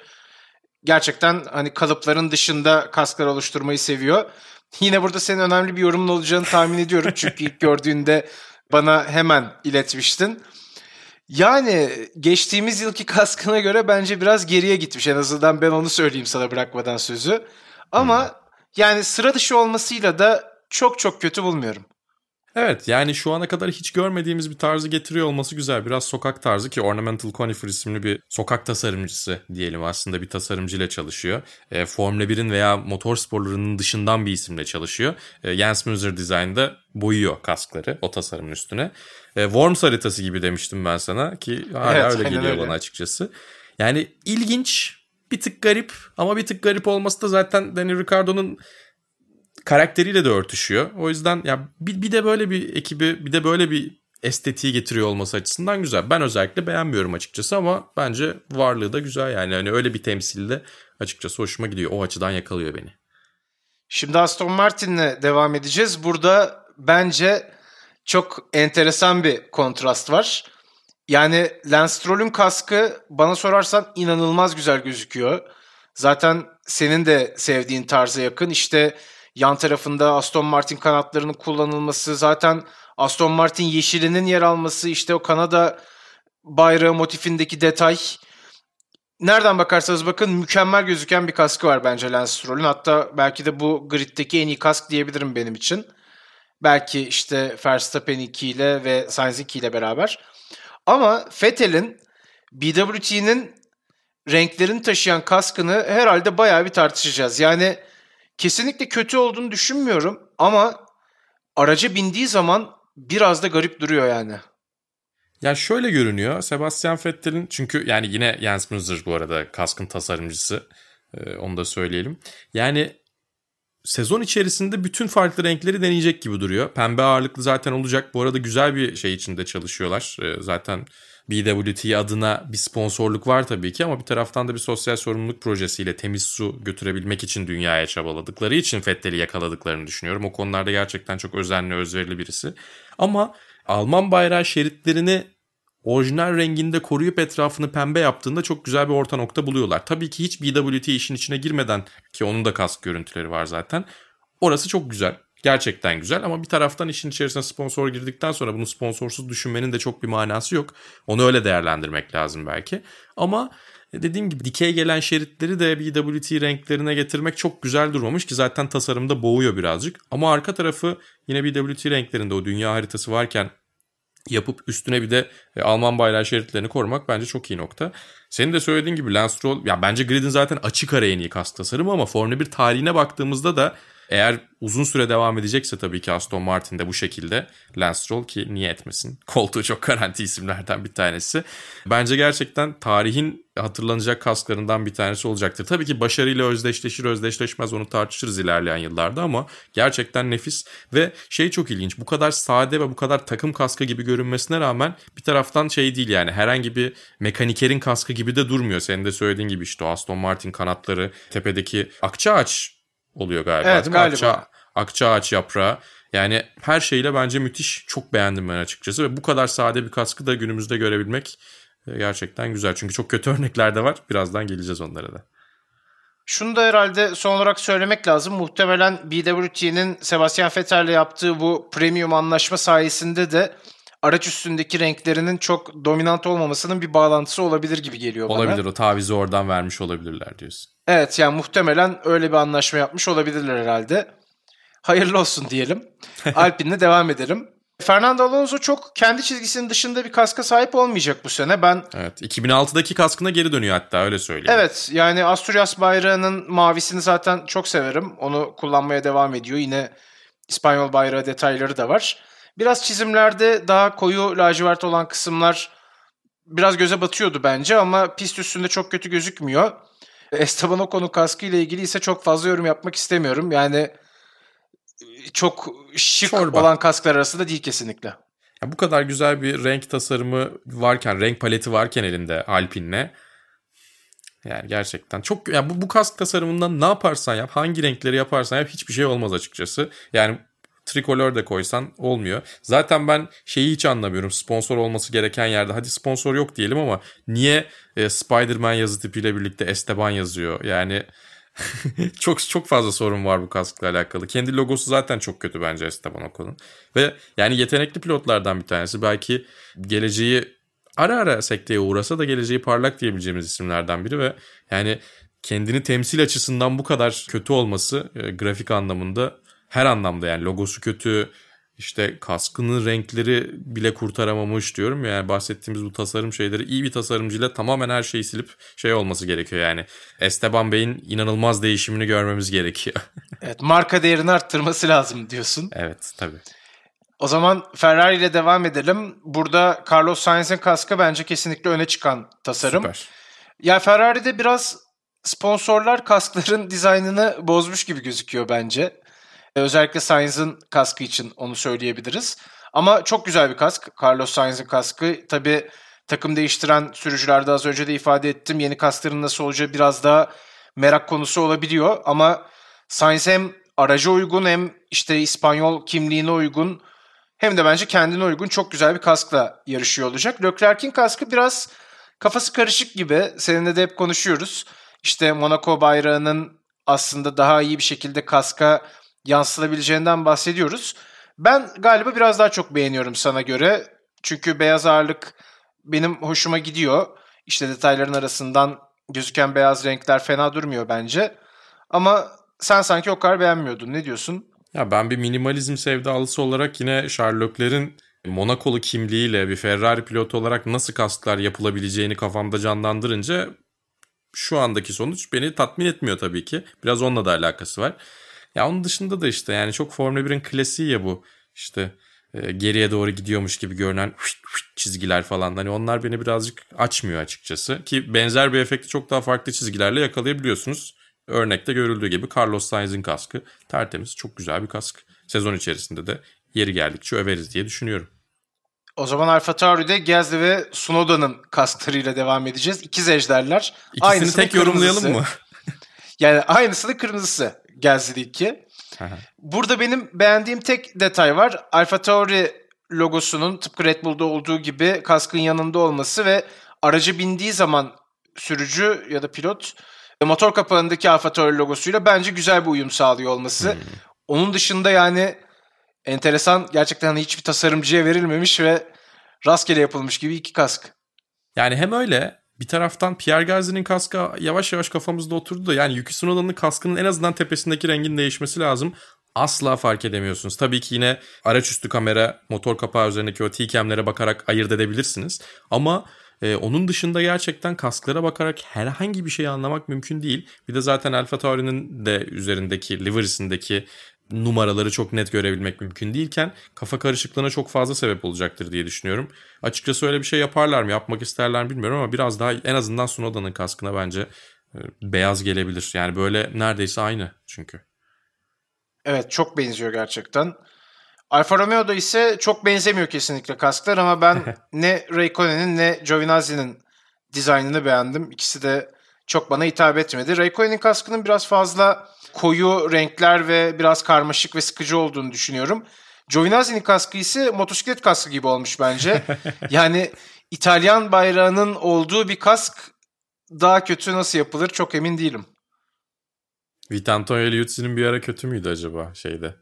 gerçekten hani kalıpların dışında kasklar oluşturmayı seviyor. Yine burada senin önemli bir yorumun olacağını tahmin ediyorum. Çünkü ilk gördüğünde bana hemen iletmiştin. Yani geçtiğimiz yılki kaskına göre bence biraz geriye gitmiş. En azından ben onu söyleyeyim sana bırakmadan sözü. Ama hmm. yani sıra dışı olmasıyla da çok çok kötü bulmuyorum. Evet yani şu ana kadar hiç görmediğimiz bir tarzı getiriyor olması güzel. Biraz sokak tarzı ki Ornamental Conifer isimli bir sokak tasarımcısı diyelim aslında bir tasarımcıyla çalışıyor. E, Formula 1'in veya motor sporlarının dışından bir isimle çalışıyor. E, Jens Müller Design'da boyuyor kaskları o tasarımın üstüne. E, Worms haritası gibi demiştim ben sana ki hala evet, öyle geliyor öyle. bana açıkçası. Yani ilginç bir tık garip ama bir tık garip olması da zaten Danny Ricciardo'nun karakteriyle de örtüşüyor. O yüzden ya bir, bir de böyle bir ekibi bir de böyle bir estetiği getiriyor olması açısından güzel. Ben özellikle beğenmiyorum açıkçası ama bence varlığı da güzel yani. Hani öyle bir temsilde açıkçası hoşuma gidiyor. O açıdan yakalıyor beni. Şimdi Aston Martin'le devam edeceğiz. Burada bence çok enteresan bir kontrast var. Yani Lance Stroll'ün kaskı bana sorarsan inanılmaz güzel gözüküyor. Zaten senin de sevdiğin tarza yakın. İşte yan tarafında Aston Martin kanatlarının kullanılması, zaten Aston Martin yeşilinin yer alması, işte o Kanada bayrağı motifindeki detay. Nereden bakarsanız bakın mükemmel gözüken bir kaskı var bence Lance Stroll'ün. Hatta belki de bu griddeki en iyi kask diyebilirim benim için. Belki işte Verstappen 2 ile ve Sainz 2 ile beraber. Ama Vettel'in BWT'nin renklerini taşıyan kaskını herhalde bayağı bir tartışacağız. Yani kesinlikle kötü olduğunu düşünmüyorum ama araca bindiği zaman biraz da garip duruyor yani. Ya şöyle görünüyor. Sebastian Vettel'in çünkü yani yine Jens Müller bu arada kaskın tasarımcısı. Ee, onu da söyleyelim. Yani sezon içerisinde bütün farklı renkleri deneyecek gibi duruyor. Pembe ağırlıklı zaten olacak. Bu arada güzel bir şey içinde çalışıyorlar. Ee, zaten BWT adına bir sponsorluk var tabii ki ama bir taraftan da bir sosyal sorumluluk projesiyle temiz su götürebilmek için dünyaya çabaladıkları için Fettel'i yakaladıklarını düşünüyorum. O konularda gerçekten çok özenli, özverili birisi. Ama Alman bayrağı şeritlerini orijinal renginde koruyup etrafını pembe yaptığında çok güzel bir orta nokta buluyorlar. Tabii ki hiç BWT işin içine girmeden ki onun da kask görüntüleri var zaten. Orası çok güzel. Gerçekten güzel ama bir taraftan işin içerisine sponsor girdikten sonra bunu sponsorsuz düşünmenin de çok bir manası yok. Onu öyle değerlendirmek lazım belki. Ama dediğim gibi dikey gelen şeritleri de BWT renklerine getirmek çok güzel durmamış ki zaten tasarımda boğuyor birazcık. Ama arka tarafı yine BWT renklerinde o dünya haritası varken yapıp üstüne bir de e, Alman bayrağı şeritlerini korumak bence çok iyi nokta. Senin de söylediğin gibi Lance Stroll ya bence Grid'in zaten açık ara en iyi kask tasarımı ama Formula 1 tarihine baktığımızda da eğer uzun süre devam edecekse tabii ki Aston Martin'de bu şekilde Lance Stroll ki niye etmesin. Koltuğu çok garanti isimlerden bir tanesi. Bence gerçekten tarihin hatırlanacak kasklarından bir tanesi olacaktır. Tabii ki başarıyla özdeşleşir özdeşleşmez onu tartışırız ilerleyen yıllarda ama gerçekten nefis ve şey çok ilginç. Bu kadar sade ve bu kadar takım kaskı gibi görünmesine rağmen bir taraftan şey değil yani herhangi bir mekanikerin kaskı gibi de durmuyor. Senin de söylediğin gibi işte Aston Martin kanatları tepedeki akça ağaç oluyor galiba evet? Galiba. Akça, akça ağaç yaprağı. Yani her şeyle bence müthiş. Çok beğendim ben açıkçası ve bu kadar sade bir kaskı da günümüzde görebilmek e, gerçekten güzel. Çünkü çok kötü örnekler de var. Birazdan geleceğiz onlara da. Şunu da herhalde son olarak söylemek lazım. Muhtemelen BWT'nin Sebastian Vettel'le yaptığı bu premium anlaşma sayesinde de araç üstündeki renklerinin çok dominant olmamasının bir bağlantısı olabilir gibi geliyor bana. Olabilir o tavizi oradan vermiş olabilirler diyorsun. Evet yani muhtemelen öyle bir anlaşma yapmış olabilirler herhalde. Hayırlı olsun diyelim. Alpine'le devam edelim. Fernando Alonso çok kendi çizgisinin dışında bir kaska sahip olmayacak bu sene. Ben Evet, 2006'daki kaskına geri dönüyor hatta öyle söyleyeyim. Evet, yani Asturias bayrağının mavisini zaten çok severim. Onu kullanmaya devam ediyor. Yine İspanyol bayrağı detayları da var. Biraz çizimlerde daha koyu lacivert olan kısımlar biraz göze batıyordu bence ama pist üstünde çok kötü gözükmüyor. Esteban Ocon'un kaskı ile ilgili ise çok fazla yorum yapmak istemiyorum. Yani çok şık Çorba. olan kasklar arasında değil kesinlikle. Ya bu kadar güzel bir renk tasarımı varken, renk paleti varken elinde Alpine'le yani gerçekten çok ya bu, bu kask tasarımından ne yaparsan yap, hangi renkleri yaparsan yap hiçbir şey olmaz açıkçası. Yani trikolör de koysan olmuyor. Zaten ben şeyi hiç anlamıyorum. Sponsor olması gereken yerde hadi sponsor yok diyelim ama niye e, Spider-Man yazı tipiyle birlikte Esteban yazıyor? Yani çok çok fazla sorun var bu kaskla alakalı. Kendi logosu zaten çok kötü bence Esteban Ocon'un. Ve yani yetenekli pilotlardan bir tanesi. Belki geleceği ara ara sekteye uğrasa da geleceği parlak diyebileceğimiz isimlerden biri ve yani kendini temsil açısından bu kadar kötü olması e, grafik anlamında her anlamda yani logosu kötü işte kaskının renkleri bile kurtaramamış diyorum yani bahsettiğimiz bu tasarım şeyleri iyi bir tasarımcıyla tamamen her şeyi silip şey olması gerekiyor yani Esteban Bey'in inanılmaz değişimini görmemiz gerekiyor. evet marka değerini arttırması lazım diyorsun. Evet tabii. O zaman Ferrari ile devam edelim. Burada Carlos Sainz'in kaskı bence kesinlikle öne çıkan tasarım. Süper. Ya Ferrari'de biraz sponsorlar kaskların dizaynını bozmuş gibi gözüküyor bence. E, özellikle Sainz'ın kaskı için onu söyleyebiliriz. Ama çok güzel bir kask. Carlos Sainz'ın kaskı. Tabii takım değiştiren sürücülerde az önce de ifade ettim. Yeni kaskların nasıl olacağı biraz daha merak konusu olabiliyor. Ama Sainz hem araca uygun hem işte İspanyol kimliğine uygun hem de bence kendine uygun çok güzel bir kaskla yarışıyor olacak. Leclerc'in kaskı biraz kafası karışık gibi. Seninle de hep konuşuyoruz. İşte Monaco bayrağının aslında daha iyi bir şekilde kaska yansıtabileceğinden bahsediyoruz. Ben galiba biraz daha çok beğeniyorum sana göre. Çünkü beyaz ağırlık benim hoşuma gidiyor. İşte detayların arasından gözüken beyaz renkler fena durmuyor bence. Ama sen sanki o kadar beğenmiyordun. Ne diyorsun? Ya ben bir minimalizm sevdalısı olarak yine Sherlock'lerin Monakolu kimliğiyle bir Ferrari pilotu olarak nasıl kasklar yapılabileceğini kafamda canlandırınca şu andaki sonuç beni tatmin etmiyor tabii ki. Biraz onunla da alakası var. Ya onun dışında da işte yani çok Formula 1'in klasiği ya bu. İşte e, geriye doğru gidiyormuş gibi görünen çizgiler falan. Hani onlar beni birazcık açmıyor açıkçası. Ki benzer bir efekti çok daha farklı çizgilerle yakalayabiliyorsunuz. Örnekte görüldüğü gibi Carlos Sainz'in kaskı tertemiz çok güzel bir kask. Sezon içerisinde de yeri geldikçe överiz diye düşünüyorum. O zaman Alfa Tauri'de Gezli ve Sunoda'nın kasklarıyla devam edeceğiz. İkiz ejderler. İkisini Aynısını tek yorumlayalım mı? yani aynısını kırmızısı Gezli 2. Burada benim beğendiğim tek detay var. Alfa Tauri logosunun tıpkı Red Bull'da olduğu gibi kaskın yanında olması ve aracı bindiği zaman sürücü ya da pilot motor kapağındaki Alfa Tauri logosuyla bence güzel bir uyum sağlıyor olması. Hmm. Onun dışında yani enteresan gerçekten hani hiçbir tasarımcıya verilmemiş ve rastgele yapılmış gibi iki kask. Yani hem öyle bir taraftan Pierre Gasly'nin kaskı yavaş yavaş kafamızda oturdu da yani Yuki Tsunoda'nın kaskının en azından tepesindeki rengin değişmesi lazım. Asla fark edemiyorsunuz. Tabii ki yine araç üstü kamera, motor kapağı üzerindeki o T-cam'lere bakarak ayırt edebilirsiniz. Ama ee, onun dışında gerçekten kasklara bakarak herhangi bir şey anlamak mümkün değil. Bir de zaten Alfa Tauri'nin de üzerindeki, livery'sindeki numaraları çok net görebilmek mümkün değilken kafa karışıklığına çok fazla sebep olacaktır diye düşünüyorum. Açıkçası öyle bir şey yaparlar mı, yapmak isterler mi bilmiyorum ama biraz daha en azından Sunoda'nın kaskına bence e, beyaz gelebilir. Yani böyle neredeyse aynı çünkü. Evet çok benziyor gerçekten. Alfa Romeo'da ise çok benzemiyor kesinlikle kasklar ama ben ne Raikkonen'in ne Giovinazzi'nin dizaynını beğendim. İkisi de çok bana hitap etmedi. Raikkonen'in kaskının biraz fazla koyu renkler ve biraz karmaşık ve sıkıcı olduğunu düşünüyorum. Giovinazzi'nin kaskı ise motosiklet kaskı gibi olmuş bence. yani İtalyan bayrağının olduğu bir kask daha kötü nasıl yapılır çok emin değilim. Vitantonio Liuzzi'nin bir ara kötü müydü acaba şeyde?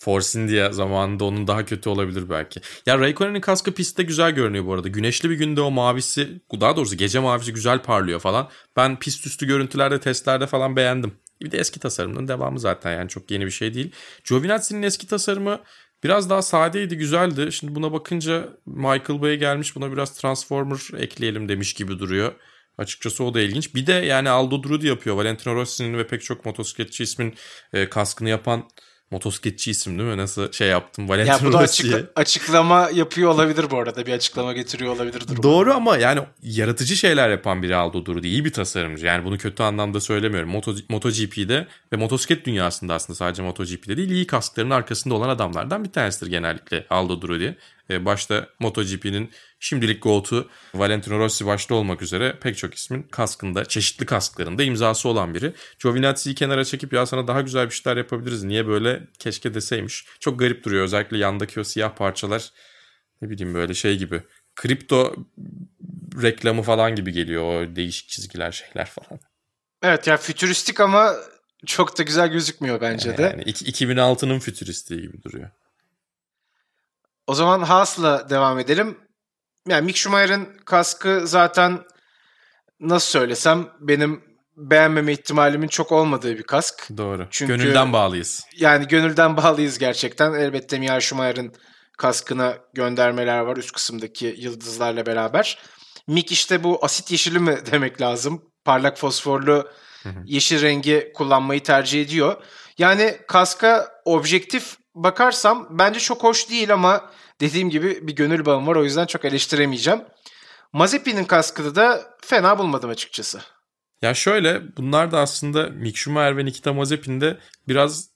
Force India zamanında onun daha kötü olabilir belki. Ya Raikkonen'in kaskı pistte güzel görünüyor bu arada. Güneşli bir günde o mavisi, daha doğrusu gece mavisi güzel parlıyor falan. Ben pist üstü görüntülerde, testlerde falan beğendim. Bir de eski tasarımının devamı zaten yani çok yeni bir şey değil. Giovinazzi'nin eski tasarımı biraz daha sadeydi, güzeldi. Şimdi buna bakınca Michael Bay gelmiş buna biraz Transformer ekleyelim demiş gibi duruyor. Açıkçası o da ilginç. Bir de yani Aldo Drudi yapıyor. Valentino Rossi'nin ve pek çok motosikletçi ismin e, kaskını yapan motosikletçi isim değil mi? Nasıl şey yaptım Valentino Ya bu da açıkla, açıklama yapıyor olabilir bu arada. Bir açıklama getiriyor olabilir durum. Doğru ama yani yaratıcı şeyler yapan biri Aldo Durudi. iyi bir tasarımcı. Yani bunu kötü anlamda söylemiyorum. Moto, MotoGP'de ve motosiklet dünyasında aslında sadece MotoGP'de değil iyi kaskların arkasında olan adamlardan bir tanesidir genellikle Aldo Durudi. E, başta MotoGP'nin şimdilik GOAT'u Valentino Rossi başta olmak üzere pek çok ismin kaskında, çeşitli kasklarında imzası olan biri. Giovinazzi'yi kenara çekip ya sana daha güzel bir şeyler yapabiliriz. Niye böyle keşke deseymiş. Çok garip duruyor özellikle yandaki o siyah parçalar ne bileyim böyle şey gibi. Kripto reklamı falan gibi geliyor o değişik çizgiler şeyler falan. Evet ya fütüristik ama çok da güzel gözükmüyor bence de. Yani 2006'nın fütüristiği gibi duruyor. O zaman Haas'la devam edelim. Yani Mick Schumacher'ın kaskı zaten nasıl söylesem benim beğenmeme ihtimalimin çok olmadığı bir kask. Doğru. Çünkü, Gönülden bağlıyız. Yani gönülden bağlıyız gerçekten. Elbette Michael Schumacher'ın kaskına göndermeler var üst kısımdaki yıldızlarla beraber. Mick işte bu asit yeşili mi demek lazım? Parlak fosforlu yeşil rengi kullanmayı tercih ediyor. Yani kaska objektif bakarsam bence çok hoş değil ama dediğim gibi bir gönül bağım var o yüzden çok eleştiremeyeceğim. Mazepin'in kaskını da fena bulmadım açıkçası. Ya şöyle bunlar da aslında Mick Schumacher ve Nikita Mazepin de biraz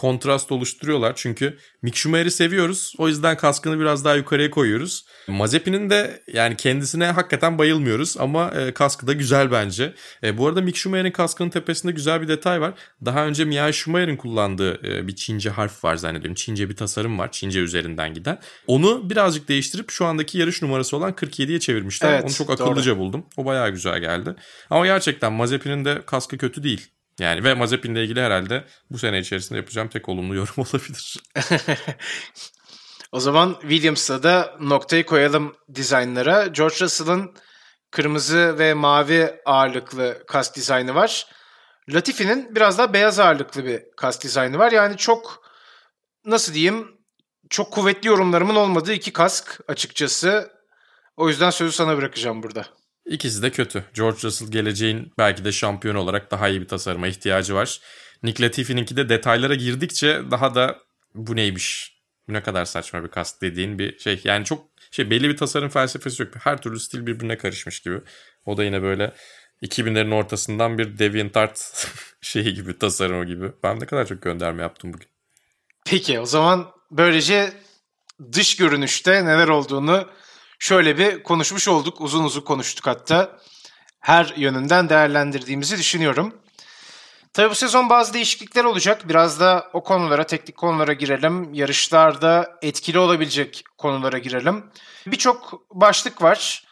kontrast oluşturuyorlar. Çünkü Mick Schumacher'i seviyoruz. O yüzden kaskını biraz daha yukarıya koyuyoruz. Mazepin'in de yani kendisine hakikaten bayılmıyoruz ama e, kaskı da güzel bence. E, bu arada Mick Schumacher'in kaskının tepesinde güzel bir detay var. Daha önce Michael Schumacher'in kullandığı e, bir Çince harf var zannediyorum. Çince bir tasarım var. Çince üzerinden giden. Onu birazcık değiştirip şu andaki yarış numarası olan 47'ye çevirmişler. Evet, Onu çok akıllıca doğru. buldum. O bayağı güzel geldi. Ama gerçekten Mazepin'in de kaskı kötü değil. Yani ve Mazepin'le ilgili herhalde bu sene içerisinde yapacağım tek olumlu yorum olabilir. o zaman Williams'la da noktayı koyalım dizaynlara. George Russell'ın kırmızı ve mavi ağırlıklı kask dizaynı var. Latifi'nin biraz daha beyaz ağırlıklı bir kask dizaynı var. Yani çok nasıl diyeyim çok kuvvetli yorumlarımın olmadığı iki kask açıkçası. O yüzden sözü sana bırakacağım burada. İkisi de kötü. George Russell geleceğin belki de şampiyon olarak daha iyi bir tasarıma ihtiyacı var. Nick Latifi'ninki de detaylara girdikçe daha da bu neymiş, bu ne kadar saçma bir kast dediğin bir şey. Yani çok şey belli bir tasarım felsefesi yok. Her türlü stil birbirine karışmış gibi. O da yine böyle 2000'lerin ortasından bir DeviantArt şeyi gibi, tasarımı gibi. Ben ne kadar çok gönderme yaptım bugün. Peki o zaman böylece dış görünüşte neler olduğunu şöyle bir konuşmuş olduk. Uzun uzun konuştuk hatta. Her yönünden değerlendirdiğimizi düşünüyorum. Tabii bu sezon bazı değişiklikler olacak. Biraz da o konulara, teknik konulara girelim. Yarışlarda etkili olabilecek konulara girelim. Birçok başlık var.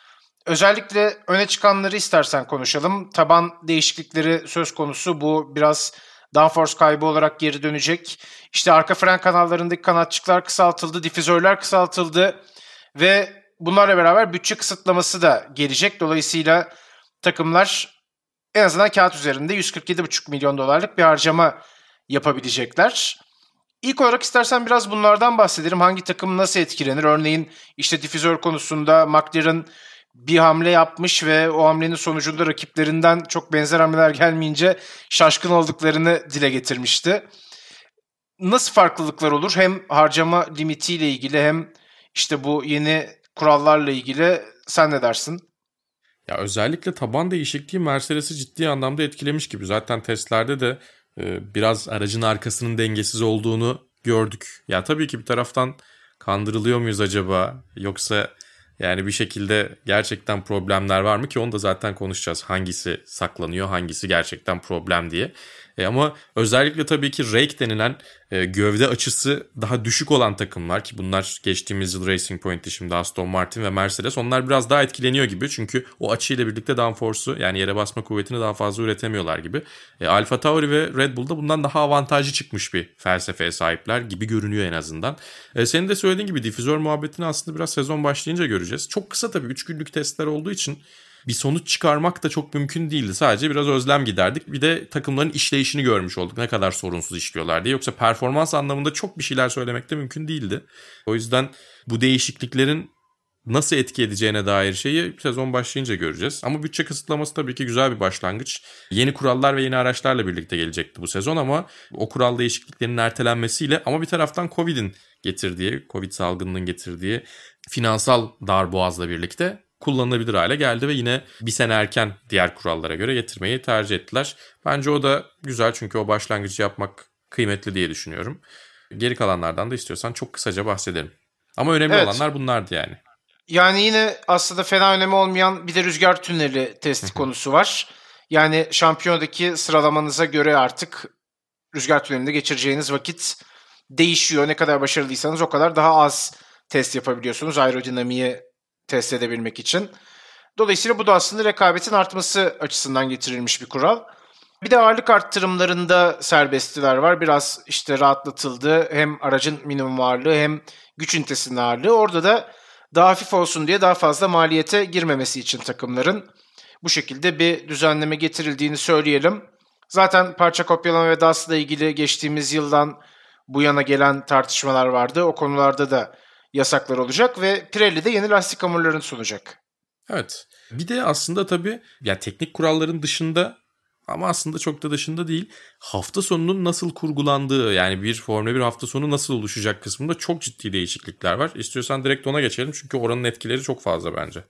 Özellikle öne çıkanları istersen konuşalım. Taban değişiklikleri söz konusu. Bu biraz downforce kaybı olarak geri dönecek. İşte arka fren kanallarındaki kanatçıklar kısaltıldı, difüzörler kısaltıldı ve bunlarla beraber bütçe kısıtlaması da gelecek. Dolayısıyla takımlar en azından kağıt üzerinde 147,5 milyon dolarlık bir harcama yapabilecekler. İlk olarak istersen biraz bunlardan bahsedelim. Hangi takım nasıl etkilenir? Örneğin işte difüzör konusunda McLaren bir hamle yapmış ve o hamlenin sonucunda rakiplerinden çok benzer hamleler gelmeyince şaşkın olduklarını dile getirmişti. Nasıl farklılıklar olur? Hem harcama limitiyle ilgili hem işte bu yeni kurallarla ilgili sen ne dersin? Ya özellikle taban değişikliği Mercedes'i ciddi anlamda etkilemiş gibi. Zaten testlerde de e, biraz aracın arkasının dengesiz olduğunu gördük. Ya tabii ki bir taraftan kandırılıyor muyuz acaba? Yoksa yani bir şekilde gerçekten problemler var mı ki onu da zaten konuşacağız. Hangisi saklanıyor, hangisi gerçekten problem diye. E ama özellikle tabii ki rake denilen e, gövde açısı daha düşük olan takımlar ki bunlar geçtiğimiz yıl Racing Point'ti şimdi Aston Martin ve Mercedes onlar biraz daha etkileniyor gibi. Çünkü o açıyla birlikte downforce'u yani yere basma kuvvetini daha fazla üretemiyorlar gibi. E, Alfa Tauri ve Red Bull'da bundan daha avantajlı çıkmış bir felsefeye sahipler gibi görünüyor en azından. E, senin de söylediğin gibi difüzör muhabbetini aslında biraz sezon başlayınca göreceğiz. Çok kısa tabii 3 günlük testler olduğu için bir sonuç çıkarmak da çok mümkün değildi. Sadece biraz özlem giderdik. Bir de takımların işleyişini görmüş olduk. Ne kadar sorunsuz işliyorlar diye. Yoksa performans anlamında çok bir şeyler söylemek de mümkün değildi. O yüzden bu değişikliklerin nasıl etki edeceğine dair şeyi sezon başlayınca göreceğiz. Ama bütçe kısıtlaması tabii ki güzel bir başlangıç. Yeni kurallar ve yeni araçlarla birlikte gelecekti bu sezon ama o kural değişikliklerinin ertelenmesiyle ama bir taraftan Covid'in getirdiği, Covid salgınının getirdiği finansal darboğazla birlikte kullanılabilir hale geldi ve yine bir sene erken diğer kurallara göre getirmeyi tercih ettiler. Bence o da güzel çünkü o başlangıcı yapmak kıymetli diye düşünüyorum. Geri kalanlardan da istiyorsan çok kısaca bahsedelim. Ama önemli evet. olanlar bunlardı yani. Yani yine aslında fena önemi olmayan bir de rüzgar tüneli testi konusu var. Yani şampiyonadaki sıralamanıza göre artık rüzgar tünelinde geçireceğiniz vakit değişiyor. Ne kadar başarılıysanız o kadar daha az test yapabiliyorsunuz aerodinamiği test edebilmek için. Dolayısıyla bu da aslında rekabetin artması açısından getirilmiş bir kural. Bir de ağırlık arttırımlarında serbestliler var. Biraz işte rahatlatıldı. Hem aracın minimum ağırlığı hem güç ünitesinin ağırlığı. Orada da daha hafif olsun diye daha fazla maliyete girmemesi için takımların bu şekilde bir düzenleme getirildiğini söyleyelim. Zaten parça kopyalama ve DAS ile ilgili geçtiğimiz yıldan bu yana gelen tartışmalar vardı. O konularda da yasaklar olacak ve Pirelli de yeni lastik hamurlarını sunacak. Evet. Bir de aslında tabii yani teknik kuralların dışında ama aslında çok da dışında değil. Hafta sonunun nasıl kurgulandığı yani bir Formula 1 hafta sonu nasıl oluşacak kısmında çok ciddi değişiklikler var. İstiyorsan direkt ona geçelim çünkü oranın etkileri çok fazla bence.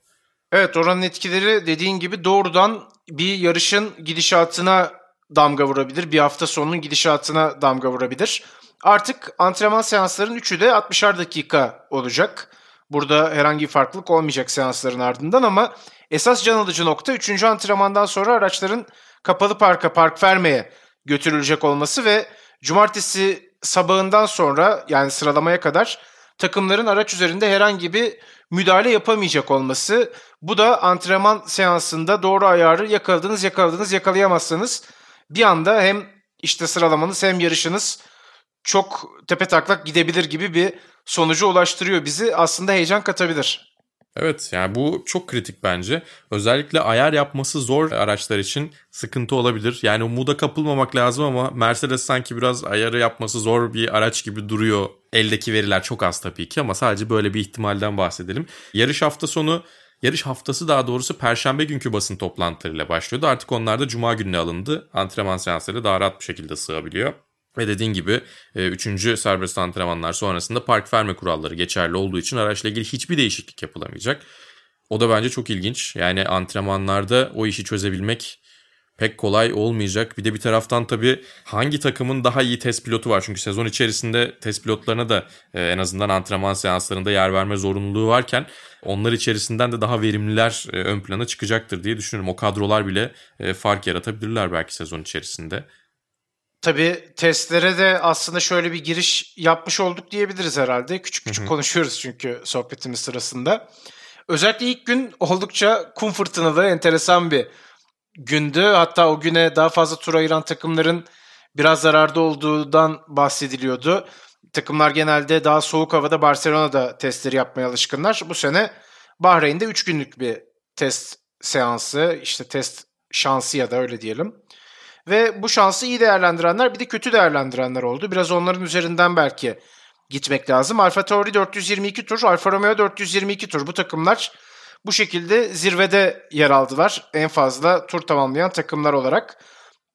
Evet oranın etkileri dediğin gibi doğrudan bir yarışın gidişatına damga vurabilir. Bir hafta sonunun gidişatına damga vurabilir. Artık antrenman seanslarının üçü de 60'ar dakika olacak. Burada herhangi bir farklılık olmayacak seansların ardından ama esas can alıcı nokta 3. antrenmandan sonra araçların kapalı parka park vermeye götürülecek olması ve cumartesi sabahından sonra yani sıralamaya kadar takımların araç üzerinde herhangi bir müdahale yapamayacak olması. Bu da antrenman seansında doğru ayarı yakaladınız yakaladınız yakalayamazsanız bir anda hem işte sıralamanız hem yarışınız çok tepe taklak gidebilir gibi bir sonucu ulaştırıyor bizi. Aslında heyecan katabilir. Evet yani bu çok kritik bence. Özellikle ayar yapması zor araçlar için sıkıntı olabilir. Yani umuda kapılmamak lazım ama Mercedes sanki biraz ayarı yapması zor bir araç gibi duruyor. Eldeki veriler çok az tabii ki ama sadece böyle bir ihtimalden bahsedelim. Yarış hafta sonu Yarış haftası daha doğrusu perşembe günkü basın toplantılarıyla başlıyordu. Artık onlar da cuma gününe alındı. Antrenman seansları daha rahat bir şekilde sığabiliyor. Ve dediğin gibi 3. E, serbest antrenmanlar sonrasında park verme kuralları geçerli olduğu için araçla ilgili hiçbir değişiklik yapılamayacak. O da bence çok ilginç. Yani antrenmanlarda o işi çözebilmek pek kolay olmayacak. Bir de bir taraftan tabii hangi takımın daha iyi test pilotu var? Çünkü sezon içerisinde test pilotlarına da e, en azından antrenman seanslarında yer verme zorunluluğu varken onlar içerisinden de daha verimliler e, ön plana çıkacaktır diye düşünüyorum. O kadrolar bile fark yaratabilirler belki sezon içerisinde. Tabii testlere de aslında şöyle bir giriş yapmış olduk diyebiliriz herhalde. Küçük küçük Hı-hı. konuşuyoruz çünkü sohbetimiz sırasında. Özellikle ilk gün oldukça kum fırtınalı, enteresan bir gündü. Hatta o güne daha fazla tur ayıran takımların biraz zararda olduğundan bahsediliyordu. Takımlar genelde daha soğuk havada Barcelona'da testleri yapmaya alışkınlar. Bu sene Bahreyn'de 3 günlük bir test seansı, işte test şansı ya da öyle diyelim. Ve bu şansı iyi değerlendirenler bir de kötü değerlendirenler oldu. Biraz onların üzerinden belki gitmek lazım. Alfa Tauri 422 tur, Alfa Romeo 422 tur. Bu takımlar bu şekilde zirvede yer aldılar. En fazla tur tamamlayan takımlar olarak.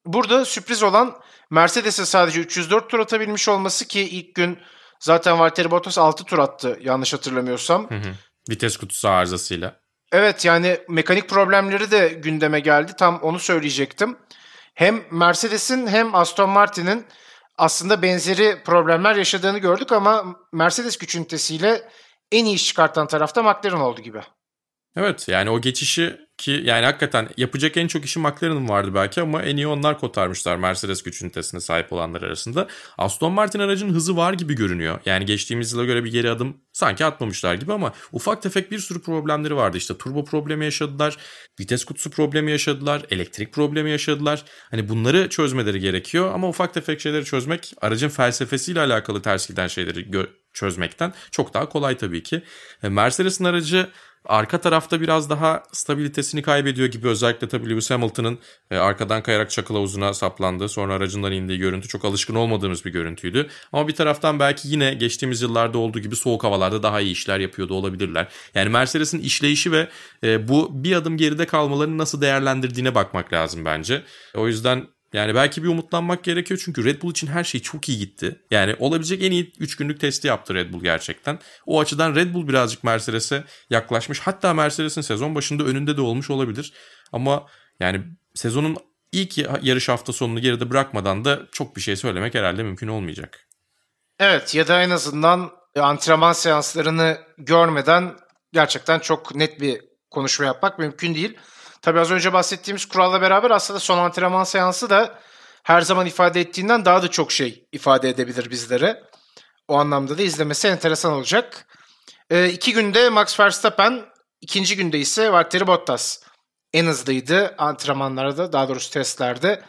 Burada sürpriz olan Mercedes'e sadece 304 tur atabilmiş olması ki ilk gün zaten Valtteri Bottas 6 tur attı yanlış hatırlamıyorsam. Hı hı. Vites kutusu arızasıyla. Evet yani mekanik problemleri de gündeme geldi. Tam onu söyleyecektim hem Mercedes'in hem Aston Martin'in aslında benzeri problemler yaşadığını gördük ama Mercedes güç ünitesiyle en iyi iş çıkartan tarafta McLaren oldu gibi. Evet yani o geçişi ki yani hakikaten yapacak en çok işi McLaren'ın vardı belki ama en iyi onlar kotarmışlar Mercedes güç ünitesine sahip olanlar arasında. Aston Martin aracının hızı var gibi görünüyor. Yani geçtiğimiz yıla göre bir geri adım sanki atmamışlar gibi ama ufak tefek bir sürü problemleri vardı. İşte turbo problemi yaşadılar, vites kutusu problemi yaşadılar, elektrik problemi yaşadılar. Hani bunları çözmeleri gerekiyor ama ufak tefek şeyleri çözmek aracın felsefesiyle alakalı ters giden şeyleri çözmekten çok daha kolay tabii ki. E, Mercedes'in aracı Arka tarafta biraz daha stabilitesini kaybediyor gibi özellikle tabii Lewis Hamilton'ın e, arkadan kayarak çakıl havuzuna saplandığı sonra aracından indiği görüntü çok alışkın olmadığımız bir görüntüydü. Ama bir taraftan belki yine geçtiğimiz yıllarda olduğu gibi soğuk havalarda daha iyi işler yapıyordu olabilirler. Yani Mercedes'in işleyişi ve e, bu bir adım geride kalmalarını nasıl değerlendirdiğine bakmak lazım bence. O yüzden yani belki bir umutlanmak gerekiyor çünkü Red Bull için her şey çok iyi gitti. Yani olabilecek en iyi 3 günlük testi yaptı Red Bull gerçekten. O açıdan Red Bull birazcık Mercedes'e yaklaşmış. Hatta Mercedes'in sezon başında önünde de olmuş olabilir. Ama yani sezonun ilk yarış hafta sonunu geride bırakmadan da çok bir şey söylemek herhalde mümkün olmayacak. Evet ya da en azından antrenman seanslarını görmeden gerçekten çok net bir konuşma yapmak mümkün değil. Tabii az önce bahsettiğimiz kuralla beraber aslında son antrenman seansı da her zaman ifade ettiğinden daha da çok şey ifade edebilir bizlere. O anlamda da izlemesi enteresan olacak. E, iki günde Max Verstappen, ikinci günde ise Valtteri Bottas en hızlıydı antrenmanlarda, daha doğrusu testlerde.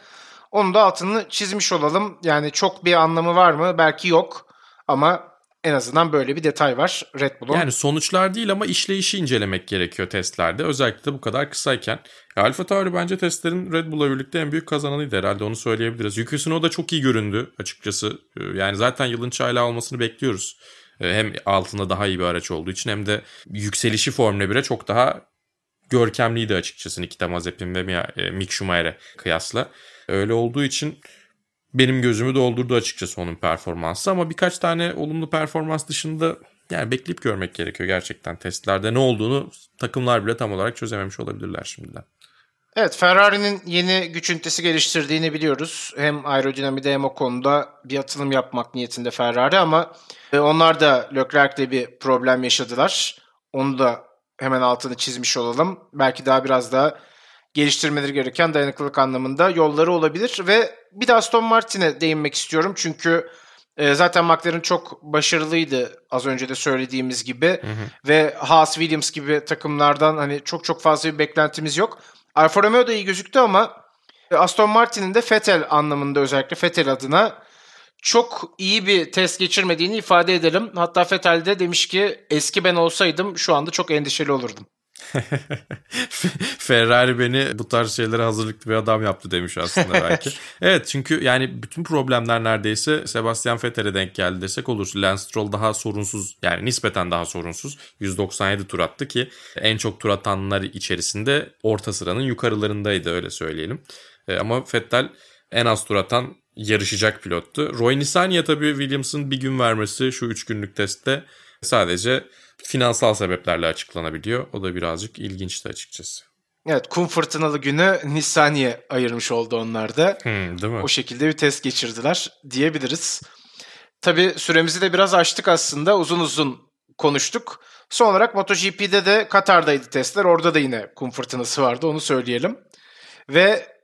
Onu da altını çizmiş olalım. Yani çok bir anlamı var mı? Belki yok. Ama en azından böyle bir detay var Red Bull'un. Yani sonuçlar değil ama işleyişi incelemek gerekiyor testlerde. Özellikle de bu kadar kısayken. Alfa Tauri bence testlerin Red Bull'la birlikte en büyük kazananıydı herhalde onu söyleyebiliriz. Yuki o da çok iyi göründü açıkçası. Ee, yani zaten yılın çaylağı olmasını bekliyoruz. Ee, hem altında daha iyi bir araç olduğu için hem de yükselişi Formula 1'e çok daha görkemliydi açıkçası Nikita Mazepin ve e, Mick Schumacher'e kıyasla. Öyle olduğu için benim gözümü doldurdu açıkçası onun performansı ama birkaç tane olumlu performans dışında yani bekleyip görmek gerekiyor gerçekten testlerde ne olduğunu takımlar bile tam olarak çözememiş olabilirler şimdiden. Evet Ferrari'nin yeni güç ünitesi geliştirdiğini biliyoruz. Hem aerodinamide hem o konuda bir atılım yapmak niyetinde Ferrari ama e, onlar da Leclerc'le bir problem yaşadılar. Onu da hemen altını çizmiş olalım. Belki daha biraz daha geliştirmeleri gereken dayanıklılık anlamında yolları olabilir. Ve bir de Aston Martin'e değinmek istiyorum. Çünkü e, zaten McLaren çok başarılıydı az önce de söylediğimiz gibi. Hı hı. Ve Haas Williams gibi takımlardan hani çok çok fazla bir beklentimiz yok. Alfa Romeo da iyi gözüktü ama Aston Martin'in de Vettel anlamında özellikle Vettel adına çok iyi bir test geçirmediğini ifade edelim. Hatta Vettel de demiş ki eski ben olsaydım şu anda çok endişeli olurdum. Ferrari beni bu tarz şeylere hazırlıklı bir adam yaptı demiş aslında belki. evet çünkü yani bütün problemler neredeyse Sebastian Vettel'e denk geldi desek olur. Lance Stroll daha sorunsuz yani nispeten daha sorunsuz 197 tur attı ki en çok tur atanlar içerisinde orta sıranın yukarılarındaydı öyle söyleyelim. E, ama Vettel en az tur atan yarışacak pilottu. Roy Nissany'e tabii Williams'ın bir gün vermesi şu 3 günlük testte sadece finansal sebeplerle açıklanabiliyor. O da birazcık ilginçti açıkçası. Evet kum fırtınalı günü Nissani'ye ayırmış oldu onlar da. Hmm, değil mi? O şekilde bir test geçirdiler diyebiliriz. Tabii süremizi de biraz açtık aslında. Uzun uzun konuştuk. Son olarak MotoGP'de de Katar'daydı testler. Orada da yine kum fırtınası vardı onu söyleyelim. Ve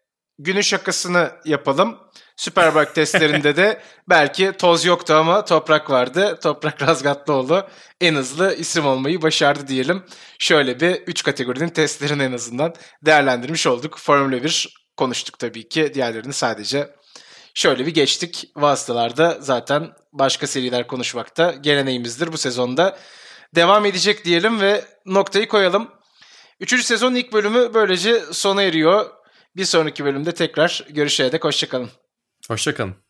günün şakasını yapalım. Superbike testlerinde de belki toz yoktu ama toprak vardı. Toprak Razgatlıoğlu en hızlı isim olmayı başardı diyelim. Şöyle bir 3 kategorinin testlerini en azından değerlendirmiş olduk. Formula 1 konuştuk tabii ki. Diğerlerini sadece şöyle bir geçtik. Vasıtalarda zaten başka seriler konuşmakta geleneğimizdir bu sezonda. Devam edecek diyelim ve noktayı koyalım. Üçüncü sezonun ilk bölümü böylece sona eriyor. Bir sonraki bölümde tekrar görüşene dek hoşçakalın. Hoşçakalın.